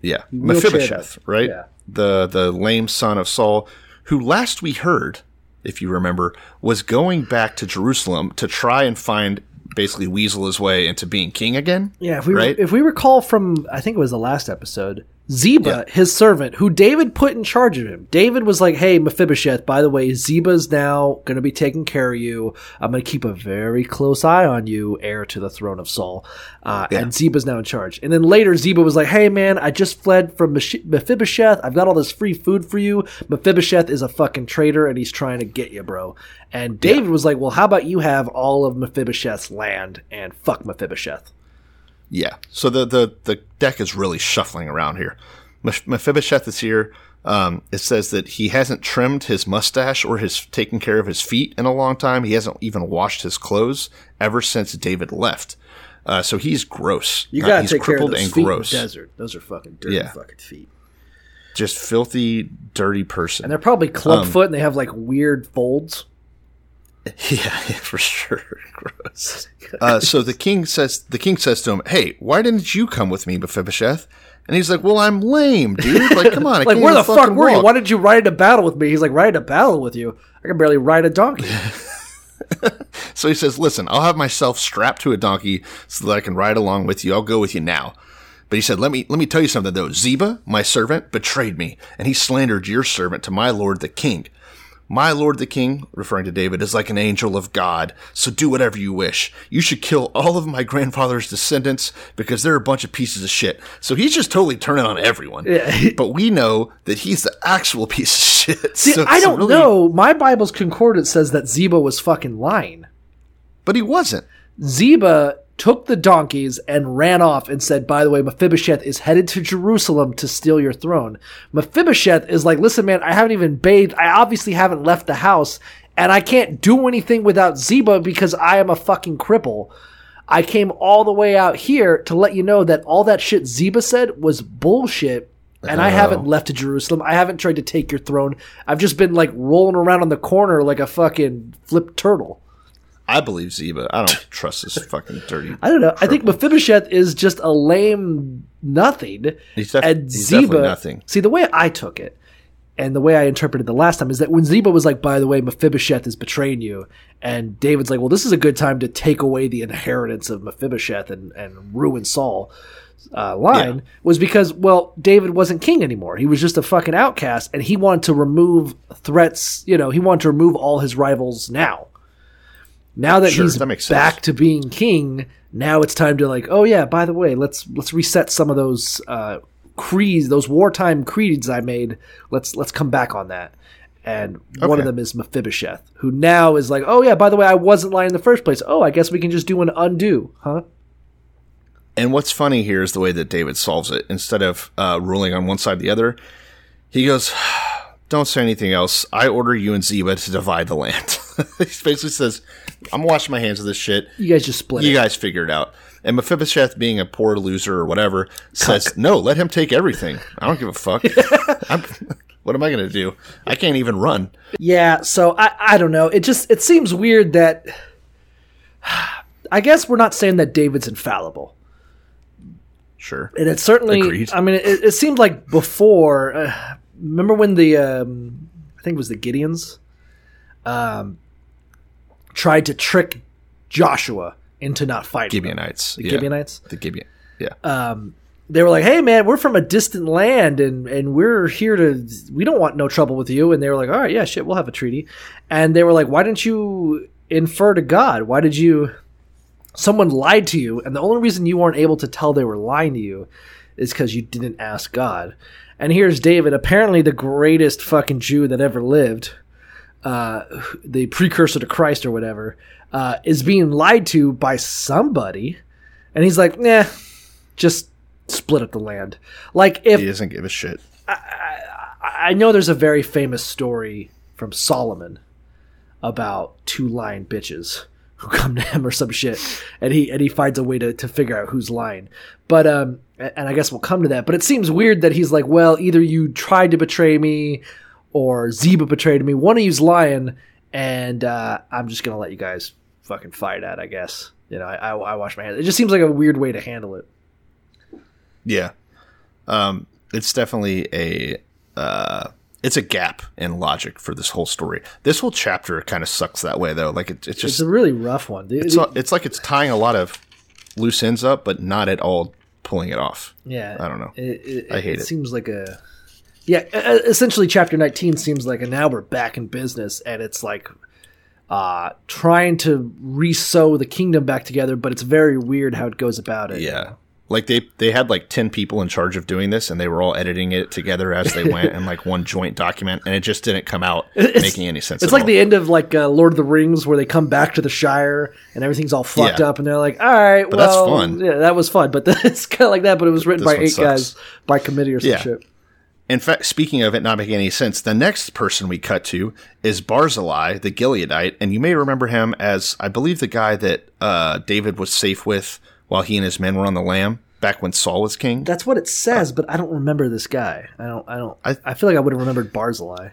Yeah, Wheelchair Mephibosheth, right? Yeah. The the lame son of Saul, who last we heard, if you remember, was going back to Jerusalem to try and find basically weasel his way into being king again. Yeah, if we right? if we recall from I think it was the last episode, Ziba, Yeah. his servant, who David put in charge of him. David was like, "Hey, Mephibosheth, by the way, Ziba's now going to be taking care of you. I'm going to keep a very close eye on you, heir to the throne of Saul." Uh, And Ziba's now in charge. And then later, Ziba was like, "Hey, man, I just fled from Mephibosheth. I've got all this free food for you. Mephibosheth is a fucking traitor, and he's trying to get you, bro." And David was like, "Well, how about you have all of Mephibosheth's land and fuck Mephibosheth?" Yeah. So the the the deck is really shuffling around here. Mephibosheth is here. Um, it says that he hasn't trimmed his mustache or his taken care of his feet in a long time. He hasn't even washed his clothes ever since David left. Uh, so he's gross. You Uh, gotta he's take care of crippled those and feet gross. in the desert. Those are fucking dirty Yeah. fucking feet. Just filthy, dirty person. And they're probably Um, clubfoot and they have like weird folds. Yeah, for sure. Gross. Uh, so the king says the king says to him, "Hey, why didn't you come with me, Mephibosheth?" And he's like, "Well, I'm lame, dude. Like, come on, I Like, where the fuck were you? Why did you ride into battle with me? He's like, ride a battle with you? I can barely ride a donkey. So he says, "Listen, I'll have myself strapped to a donkey so that I can ride along with you. I'll go with you now." But he said, "Let me let me tell you something though. Ziba, my servant, betrayed me, and he slandered your servant to my lord the king. My lord the king, referring to David, is like an angel of God. So do whatever you wish. You should kill all of my grandfather's descendants because they're a bunch of pieces of shit." So he's just totally turning on everyone. Yeah. but we know that he's the actual piece of shit. See, So- I don't really- know. My Bible's concordance says that Ziba was fucking lying. but he wasn't. Ziba took the donkeys and ran off and said, by the way, Mephibosheth is headed to Jerusalem to steal your throne. Mephibosheth is like, listen, man, I haven't even bathed. I obviously haven't left the house and I can't do anything without Ziba because I am a fucking cripple. I came all the way out here to let you know that all that shit Ziba said was bullshit. And I haven't left to Jerusalem. I haven't tried to take your throne. I've just been like rolling around on the corner like a fucking flipped turtle. I believe Ziba. I don't trust this fucking dirty. I don't know. I think Mephibosheth is just a lame nothing. He's def- and he's Ziba, definitely nothing. See, the way I took it and the way I interpreted the last time is that when Ziba was like, by the way, Mephibosheth is betraying you, and David's like, well, this is a good time to take away the inheritance of Mephibosheth and, and ruin Saul. Uh, line Yeah. was because well David wasn't king anymore he was just a fucking outcast and he wanted to remove threats you know he wanted to remove all his rivals now now that Sure, he's that back to being king, now it's time to like, oh yeah, by the way, let's let's reset some of those uh, creeds, those wartime creeds I made. Let's let's come back on that. And one of them is Mephibosheth, who now is like, oh yeah, by the way, I wasn't lying in the first place. Oh, I guess we can just do an undo, huh? And what's funny here is the way that David solves it. Instead of uh, ruling on one side or the other, he goes, "Don't say anything else. I order you and Ziba to divide the land." he basically says, "I'm washing my hands of this shit. You guys just split You it. guys figure it out." And Mephibosheth, being a poor loser or whatever, says, "No, let him take everything. I don't give a fuck. I'm, what am I going to do? I can't even run." Yeah, so I I don't know. It just it seems weird that I guess we're not saying that David's infallible. Sure. and it certainly Agreed. i mean it, it seemed like before uh, remember when the um, i think it was the gideons um, tried to trick joshua into not fighting them. Gibeonites. the yeah. gibeonites The Gibeon. Yeah. Um, they were like hey man we're from a distant land and and we're here to we don't want no trouble with you and they were like all right yeah shit we'll have a treaty and they were like why didn't you infer to god why did you someone lied to you and the only reason you weren't able to tell they were lying to you is because you didn't ask god and here's david apparently the greatest fucking jew that ever lived uh, the precursor to christ or whatever uh, is being lied to by somebody and he's like nah just split up the land like if he doesn't give a shit. I know there's a very famous story from Solomon about two lying bitches who come to him or some shit, and he and he finds a way to, to figure out who's lying. But um, and I guess we'll come to that. But it seems weird that he's like, well, either you tried to betray me, or Ziba betrayed me. One of you's lying, and uh, I'm just gonna let you guys fucking fight at. I guess you know, I, I I wash my hands. It just seems like a weird way to handle it. Yeah. Um, it's definitely a uh, it's a gap in logic for this whole story. This whole chapter kind of sucks that way though. Like it, it's It's just a really rough one. dude. it's, it's like it's tying a lot of loose ends up, but not at all pulling it off. Yeah, I don't know. It, it, I hate it. it. Seems like a yeah. Essentially, chapter nineteen seems like a now we're back in business, and it's like uh trying to re-sew the kingdom back together, but it's very weird how it goes about it. Yeah. Like they they had like ten people in charge of doing this, and they were all editing it together as they went in like one joint document, and it just didn't come out making any sense. It's like all. the end of like uh, Lord of the Rings, where they come back to the Shire and everything's all fucked Yeah. up, and they're like, "All right, But that's well, fun. Yeah, that was fun." But it's kind of like that. But it was written This by eight sucks. guys by committee or some Yeah. shit. In fact, speaking of it not making any sense, the next person we cut to is Barzillai, the Gileadite, and you may remember him as, I believe, the guy that uh, David was safe with while he and his men were on the lam back when Saul was king. That's what it says, but I don't remember this guy. I don't. I don't. I, I- feel like I would have remembered Barzillai.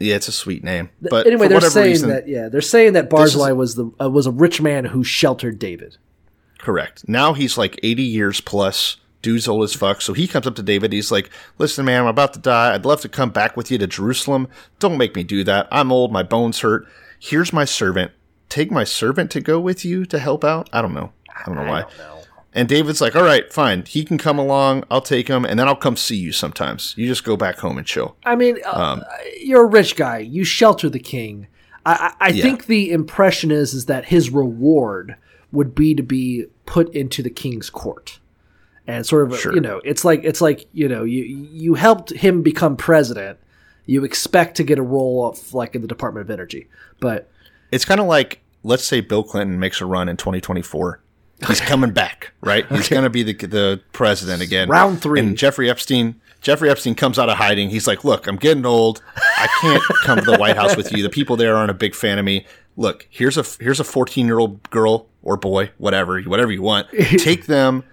Yeah, it's a sweet name. But anyway, for they're whatever saying reason, that yeah, they're saying that is- Barzillai was the uh, was a rich man who sheltered David. Correct. Now he's like 80 years plus. Dude's old as fuck. So he comes up to David. He's like, Listen, man, I'm about to die. I'd love to come back with you to Jerusalem. Don't make me do that. I'm old. My bones hurt. Here's my servant. Take my servant to go with you to help out. I don't know. I don't know why. And David's like, All right, fine. He can come along. I'll take him. And then I'll come see you sometimes. You just go back home and chill. I mean, uh, Um, you're a rich guy. You shelter the king. I, I, I Yeah. think the impression is is that his reward would be to be put into the king's court, and sort of Sure. you know, it's like it's like you know, you you helped him become president. You expect to get a role of like in the Department of Energy, but It's kind of like, let's say Bill Clinton makes a run in 2024. He's coming back, right? He's going to be the the president again. Round three. And Jeffrey Epstein, Jeffrey Epstein comes out of hiding. He's like, "Look, I'm getting old. I can't come to the White House with you. The people there aren't a big fan of me. Look, here's a here's a 14 year old girl or boy, whatever, whatever you want. Take them,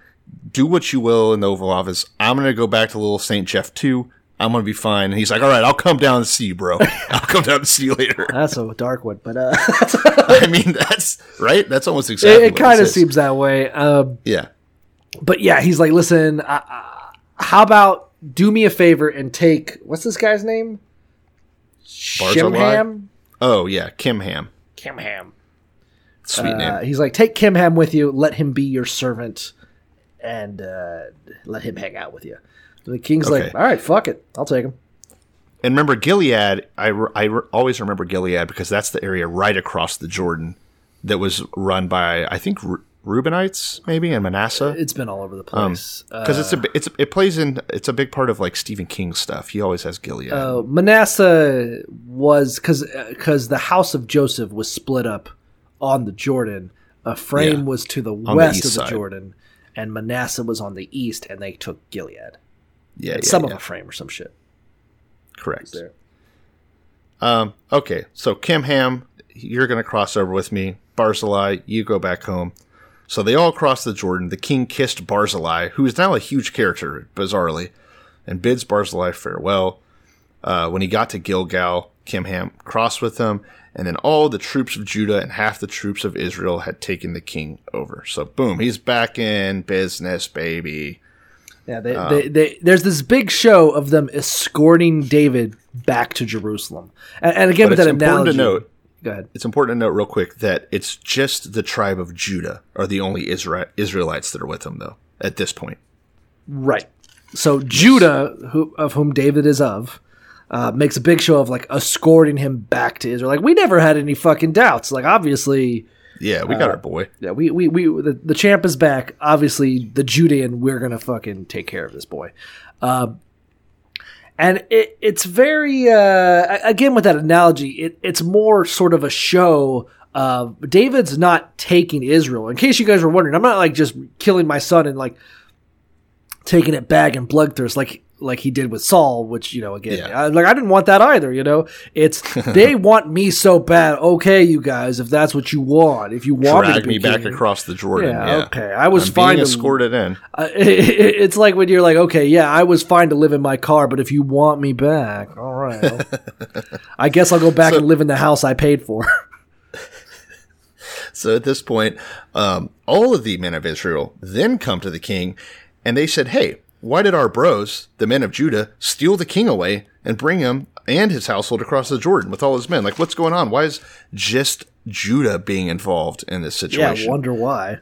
do what you will in the Oval Office. I'm going to go back to little Saint Jeff too. I'm gonna be fine. And he's like, all right, I'll come down and see you, bro. I'll come down and see you later. That's a dark one, but uh, I mean, that's right. That's almost it, exactly. it what kind of seems that way. Um, Yeah. but yeah, he's like, listen, uh, uh, how about do me a favor and take what's this guy's name? Shimham. Oh yeah, Kim Ham. Kim Ham. Sweet Uh, name. he's like, take Kim Ham with you. Let him be your servant, and uh, let him hang out with you. The king's like, all right, fuck it, I'll take him. And remember Gilead. I, re- I re- always remember Gilead because that's the area right across the Jordan that was run by I think Ru- Reubenites maybe and Manasseh. It's been all over the Um, place. because it's a it's it plays in it's a big part of like Stephen King stuff. He always has Gilead. Uh, Manasseh was because because the house of Joseph was split up on the Jordan. Ephraim Yeah. was to the the west east of the side. Jordan, and Manasseh was on the east, and they took Gilead. yeah, yeah, Some yeah. of frame or some shit. correct. Um, okay, so Kim Ham, you're going to cross over with me. Barzillai, you go back home. So they all cross the Jordan. The king kissed Barzillai, who is now a huge character, bizarrely, and bids Barzillai farewell. Uh, when he got to Gilgal, Kim Ham crossed with him, and then all the troops of Judah and half the troops of Israel had taken the king over. So boom, he's back in business, baby. Yeah, they, Um, they, they, there's this big show of them escorting David back to Jerusalem, and, and again But with it's that important analogy. to note Go ahead. it's important to note real quick that it's just the tribe of Judah are the only Isra- Israelites that are with him, though, at this point. Right. So Judah, who of whom David is of, uh, makes a big show of like escorting him back to Israel. Like we never had any fucking doubts. Like obviously, Yeah, we got our boy. yeah, we we we the, the champ is back. Obviously, the Judean, we're gonna fucking take care of this boy. Um, and it, it's very uh, again with that analogy, it, it's more sort of a show. Uh, David's not taking Israel. In case you guys were wondering, I'm not like just killing my son and like taking it back and bloodthirst like like he did with Saul, which you know again, Yeah. I, like I didn't want that either. You know, it's they want me so bad. Okay, you guys, if that's what you want, if you want Drag me, to me back across the Jordan. Yeah, Yeah, okay. I was I'm fine being to- escorted in. uh, it's like when you're like, okay, yeah, I was fine to live in my car, but if you want me back, all right, I guess I'll go back and live in the house I paid for. So at this point, um, all of the men of Israel then come to the king, and they said, "Hey, why did our bros, the men of Judah, steal the king away and bring him and his household across the Jordan with all his men? Like, what's going on? Why is just Judah being involved in this situation? yeah, situation?" wonder why.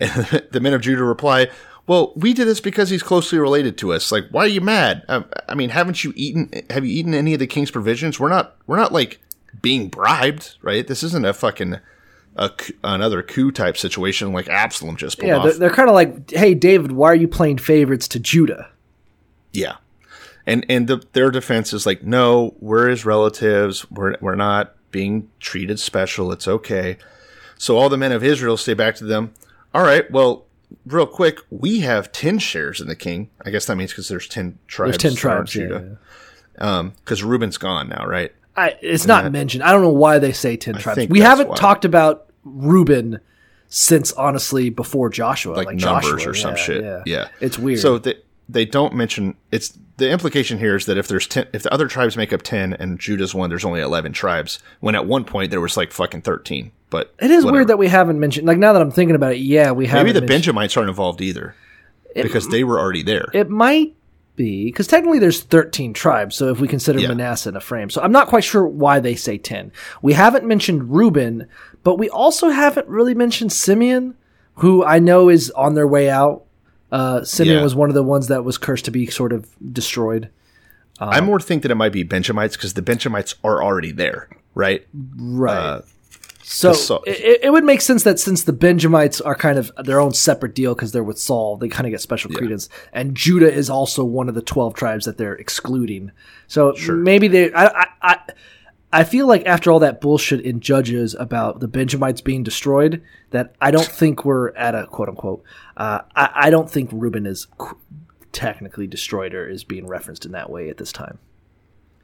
And the men of Judah reply, "Well, we did this because he's closely related to us. Like, why are you mad? Um, I mean, haven't you eaten? Have you eaten any of the king's provisions? We're not. We're not like being bribed, right? This isn't a fucking a, another coup type situation like Absalom just pulled Yeah, off. they're, they're kind of like, hey, David, why are you playing favorites to Judah? yeah, and and the, their defense is like, no, we're his relatives. We're we're not being treated special. It's okay. So all the men of Israel say back to them, all right, well, real quick, we have 10 shares in the king. I guess that means because there's 10 tribes. There's ten tribes. Yeah, Judah. yeah. Um, because Reuben's gone now, right? I, it's not mentioned. I don't know why they say ten tribes. We haven't why. talked about Reuben since honestly before Joshua, Like, like, numbers Joshua. or some Yeah, shit. Yeah. Yeah. it's weird. So they, they don't mention it's the implication here is that if there's 10, if the other tribes make up 10 and Judah's one, there's only 11 tribes, when at one point there was like fucking 13. But it is whatever. weird that we haven't mentioned. Like now that I'm thinking about it, yeah, we haven't. maybe the mentioned- Benjamites aren't involved either because they were already there. It might be because technically there's 13 tribes. So if we consider Yeah. Manasseh Ephraim, so I'm not quite sure why they say 10. We haven't mentioned Reuben, but we also haven't really mentioned Simeon, who I know is on their way out. Uh, Simeon Yeah. was one of the ones that was cursed to be sort of destroyed. I more think that it might be Benjamites because the Benjamites are already there, right? Right. Uh, so it, it would make sense that since the Benjamites are kind of their own separate deal because they're with Saul, they kind of get special credence. And Judah is also one of the twelve tribes that they're excluding. So maybe they. I, I, I I feel like after all that bullshit in Judges about the Benjamites being destroyed, that I don't think we're at a quote unquote. Uh, I, I don't think Reuben is qu- technically destroyed or is being referenced in that way at this time.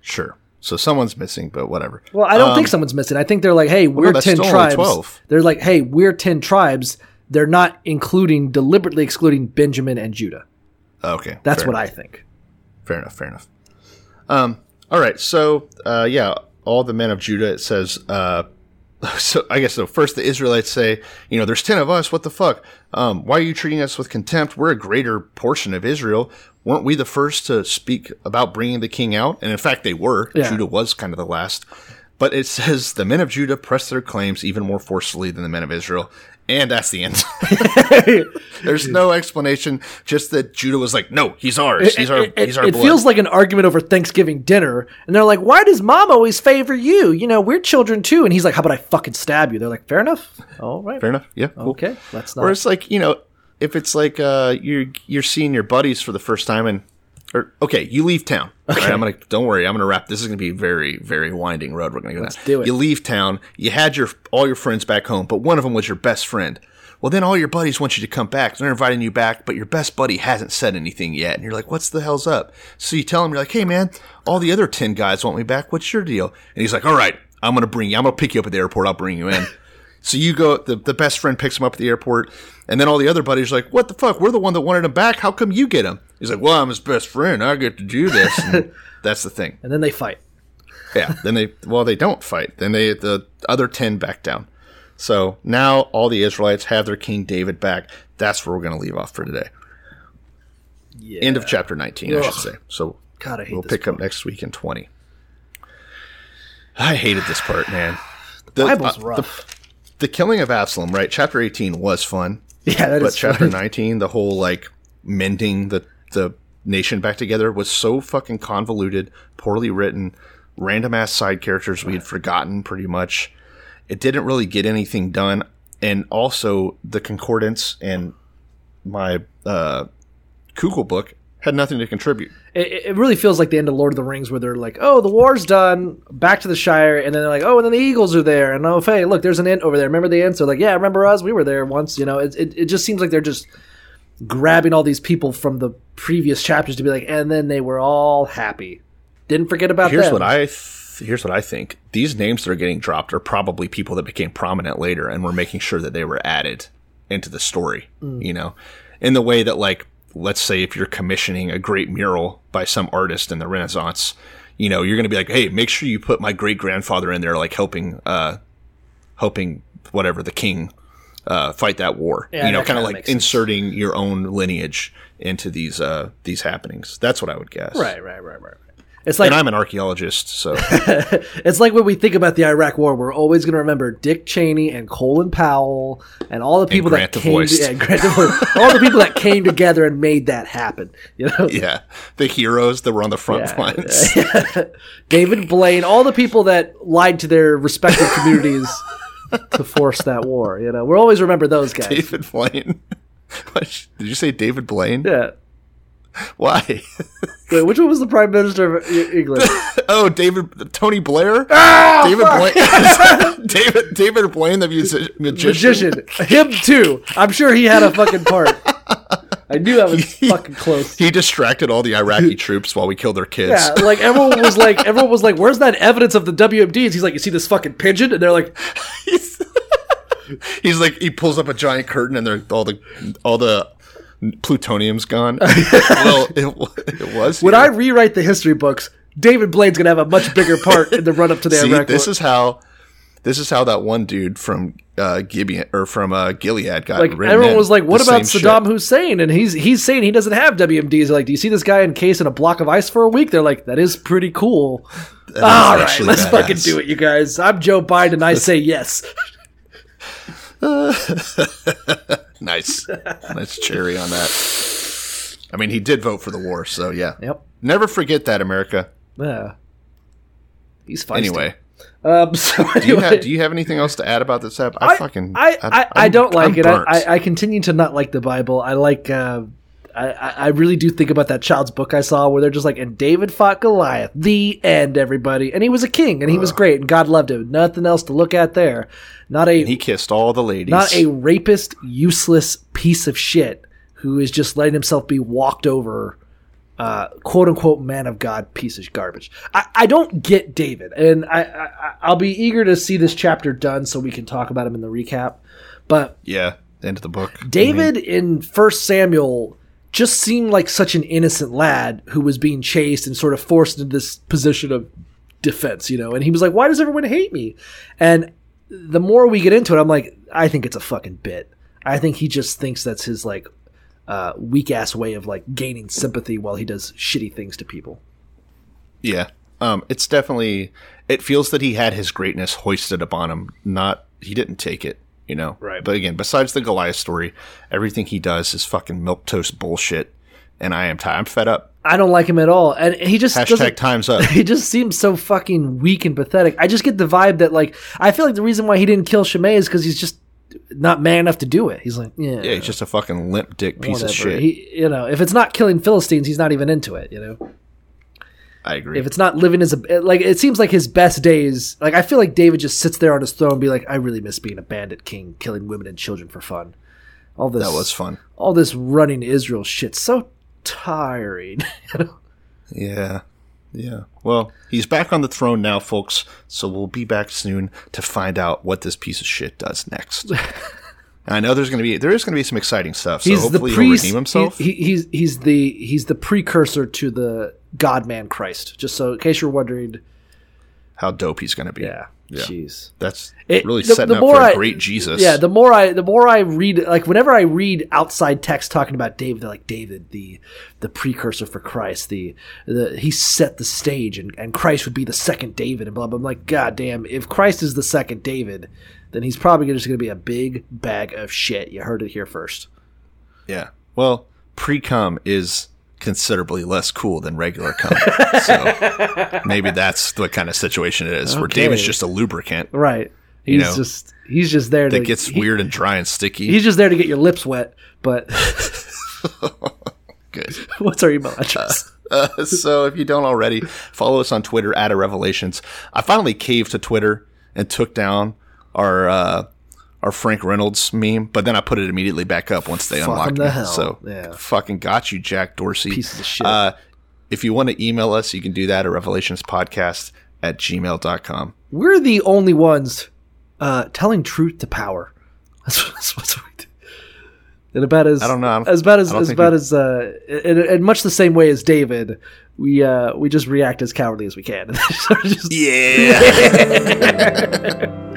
Sure. So someone's missing, but whatever. Well, I don't Um, think someone's missing. I think they're like, hey, we're that's ten tribes. 12. They're like, hey, we're ten tribes. They're not including deliberately excluding Benjamin and Judah. Okay. That's what enough. I think. Fair enough. Fair enough. Um, all right, so uh, yeah, all the men of Judah. It says. Uh, so I guess so. First, the Israelites say, you know, there's ten of us. What the fuck? Um, why are you treating us with contempt? We're a greater portion of Israel. Weren't we the first to speak about bringing the king out? And in fact, they were. Yeah. Judah was kind of the last. But it says the men of Judah pressed their claims even more forcefully than the men of Israel. And that's the end. There's no explanation. Just that Judah was like, "No, he's ours. He's our. it, it- he's our it blood." feels like an argument over Thanksgiving dinner, and they're like, "Why does Mom always favor you? You know, we're children too." And he's like, "How about I fucking stab you?" They're like, "Fair enough. All right, Fair enough. Yeah. Cool. Okay, let's not." Or it's like you know, if it's like uh, you're you're seeing your buddies for the first time, and or okay, you leave town. Okay. I'm gonna don't worry. I'm gonna wrap. This is gonna be a very very winding road. We're gonna go Let's down. do it. You leave town. You had your all your friends back home, but one of them was your best friend. Well, then all your buddies want you to come back. They're inviting you back, but your best buddy hasn't said anything yet. And you're like, what's the hell's up? So you tell him, you're like, hey, man, all the other 10 guys want me back. What's your deal? And he's like, all right, I'm to bring you. I'm to pick you up at the airport. I'll bring you in. so you go, the, the best friend picks him up at the airport. And then all the other buddies are like, what the fuck? We're the one that wanted him back. How come you get him? He's like, well, I'm his best friend. I get to do this. And that's the thing. and then they fight. Yeah. Then they well they don't fight. Then they the other ten back down. So now all the Israelites have their king David back. That's where we're going to leave off for today. End of chapter nineteen, I should say. So God, we'll pick up next week in twenty. I hated this part, man. The, Bible's uh, rough. The, the killing of Absalom, right? Chapter eighteen was fun. yeah, that but is chapter fun. 19 the whole like mending the the nation back together was so fucking convoluted poorly written random ass side characters we had forgotten pretty much it didn't really get anything done and also the concordance and my uh kugel book had nothing to contribute It, it really feels like the end of Lord of the Rings, where they're like, "Oh, the war's done, back to the Shire," and then they're like, "Oh, and then the Eagles are there, and oh, hey, look, there's an ant over there. Remember the ants?" They're like, "Yeah, remember us? We were there once." You know, it, it it just seems like they're just grabbing all these people from the previous chapters to be like, and then they were all happy. Didn't forget about here's them. what i th- here's what i think these names that are getting dropped are probably people that became prominent later and we're making sure that they were added into the story mm. you know in the way that like let's say if you're commissioning a great mural by some artist in the renaissance you know you're going to be like hey make sure you put my great grandfather in there like helping uh helping whatever the king uh fight that war Yeah, you know kind of like makes sense. inserting your own lineage into these uh these happenings that's what i would guess right, right, right, right. It's like and I'm an archaeologist, so It's like when we think about the Iraq War, we're always going to remember Dick Cheney and Colin Powell and all the people that came, Voiced. yeah, all the people that came together and made that happen. You know, yeah, the heroes that were on the front Yeah, lines. David Blaine, all the people that lied to their respective communities to force that war. You know, we'll always remember those guys. David Blaine. Did you say David Blaine? Yeah. Why? Wait, which one was the Prime Minister of England? oh, David Tony Blair. Ah, David Blaine. David David Blaine, the music, magician. Magician. Him too. I'm sure he had a fucking part. I knew that was fucking close. He distracted all the Iraqi troops while we killed their kids. Yeah, like everyone was like, everyone was like, "Where's that evidence of the WMDs?" He's like, "You see this fucking pigeon?" And they're like, He's like he pulls up a giant curtain and they're all the all the plutonium's gone. well, it, it was. "When here. I rewrite the history books, David Blaine's gonna have a much bigger part in the run up to the See, Iraq this War." is how this is how that one dude from uh, Gibeon or from uh, Gilead got like everyone was like, "What about Saddam shit. Hussein?" And he's he's saying he doesn't have WMDs. Like, "Do you see this guy encased in a block of ice for a week?" They're like, "That is pretty cool." That All right, let's badass. fucking do it, you guys. I'm Joe Biden. I say yes. Nice, nice cherry on that. I mean, he did vote for the war, so yeah. Yep. Never forget that, America. Yeah. He's feisty. Anyway, um, so do you, anyway, have, do you have anything else to add about this app? I, fucking I, I, I don't like I'm it. I. I, I continue to not like the Bible. I like. Uh, I, I I really do think about that child's book I saw where they're just like, and David fought Goliath. The end, everybody. And he was a king, and he was great, and God loved him. Nothing else to look at there. Not a he kissed all the ladies. not a rapist, useless piece of shit who is just letting himself be walked over. Uh, quote unquote man of God piece of garbage. I, I don't get David, and I, I I'll be eager to see this chapter done so we can talk about him in the recap. But yeah, end of the book. David in First Samuel just seemed like such an innocent lad who was being chased and sort of forced into this position of defense, you know. And he was like, "Why does everyone hate me?" And the more we get into it, I'm like, I think it's a fucking bit. I think he just thinks that's his like uh, weak ass way of like gaining sympathy while he does shitty things to people. Yeah. Um, it's definitely it feels that he had his greatness hoisted upon him. Not he didn't take it, you know. Right. But again, besides the Goliath story, everything he does is fucking milk toast bullshit. And I am t- I'm fed up. I don't like him at all, and he just Hashtag times up. He just seems so fucking weak and pathetic. I just get the vibe that like I feel like the reason why he didn't kill Shimei is because he's just not man enough to do it. He's like, yeah, Yeah, he's just a fucking limp dick piece of shit. He, you know, if it's not killing Philistines, he's not even into it. You know, I agree. if it's not living as a like, it seems like his best days. Like I feel like David just sits there on his throne and be like, I really miss being a bandit king, killing women and children for fun. All this that was fun. all this running Israel shit so tiring. Yeah. Yeah. Well, he's back on the throne now, folks. So we'll be back soon to find out what this piece of shit does next. I know there's going to be there is going to be some exciting stuff. So he's the hopefully he'll redeem himself. He, he- he's he's the he's the precursor to the God Man Christ. Just so in case you're wondering, how dope he's going to be. yeah, Yeah. jeez. That's It- really the- setting the up for a I- great Jesus. Yeah, the more I the more I read like whenever I read outside text talking about David, they're like David, the the precursor for Christ, the the he set the stage and, and Christ would be the second David and blah blah. I'm like, God damn, if Christ is the second David, then he's probably just gonna be a big bag of shit. You heard it here first. yeah. Well, pre cum is considerably less cool than regular cum. so maybe that's the kind of situation it is, where Okay. David's just a lubricant Right. He's You know, just he's just there to that gets he- weird and dry and sticky. He's just there to get your lips wet. But Good. what's our email address? Uh, so if you don't already, follow us on Twitter at a Revelations. I finally caved to Twitter and took down our uh, our Frank Reynolds meme, but then I put it immediately back up once they Fuck unlocked to me. hell. So Yeah. fucking got you, Jack Dorsey. Pieces of shit. Uh, if you want to email us, you can do that at revelationspodcast at gmail.com. We're the only ones uh, telling truth to power. That's, that's what we do. And about as I don't know. I don't- as bad as as we- as uh, in, in much the same way as David, we uh, we just react as cowardly as we can. Just- Yeah.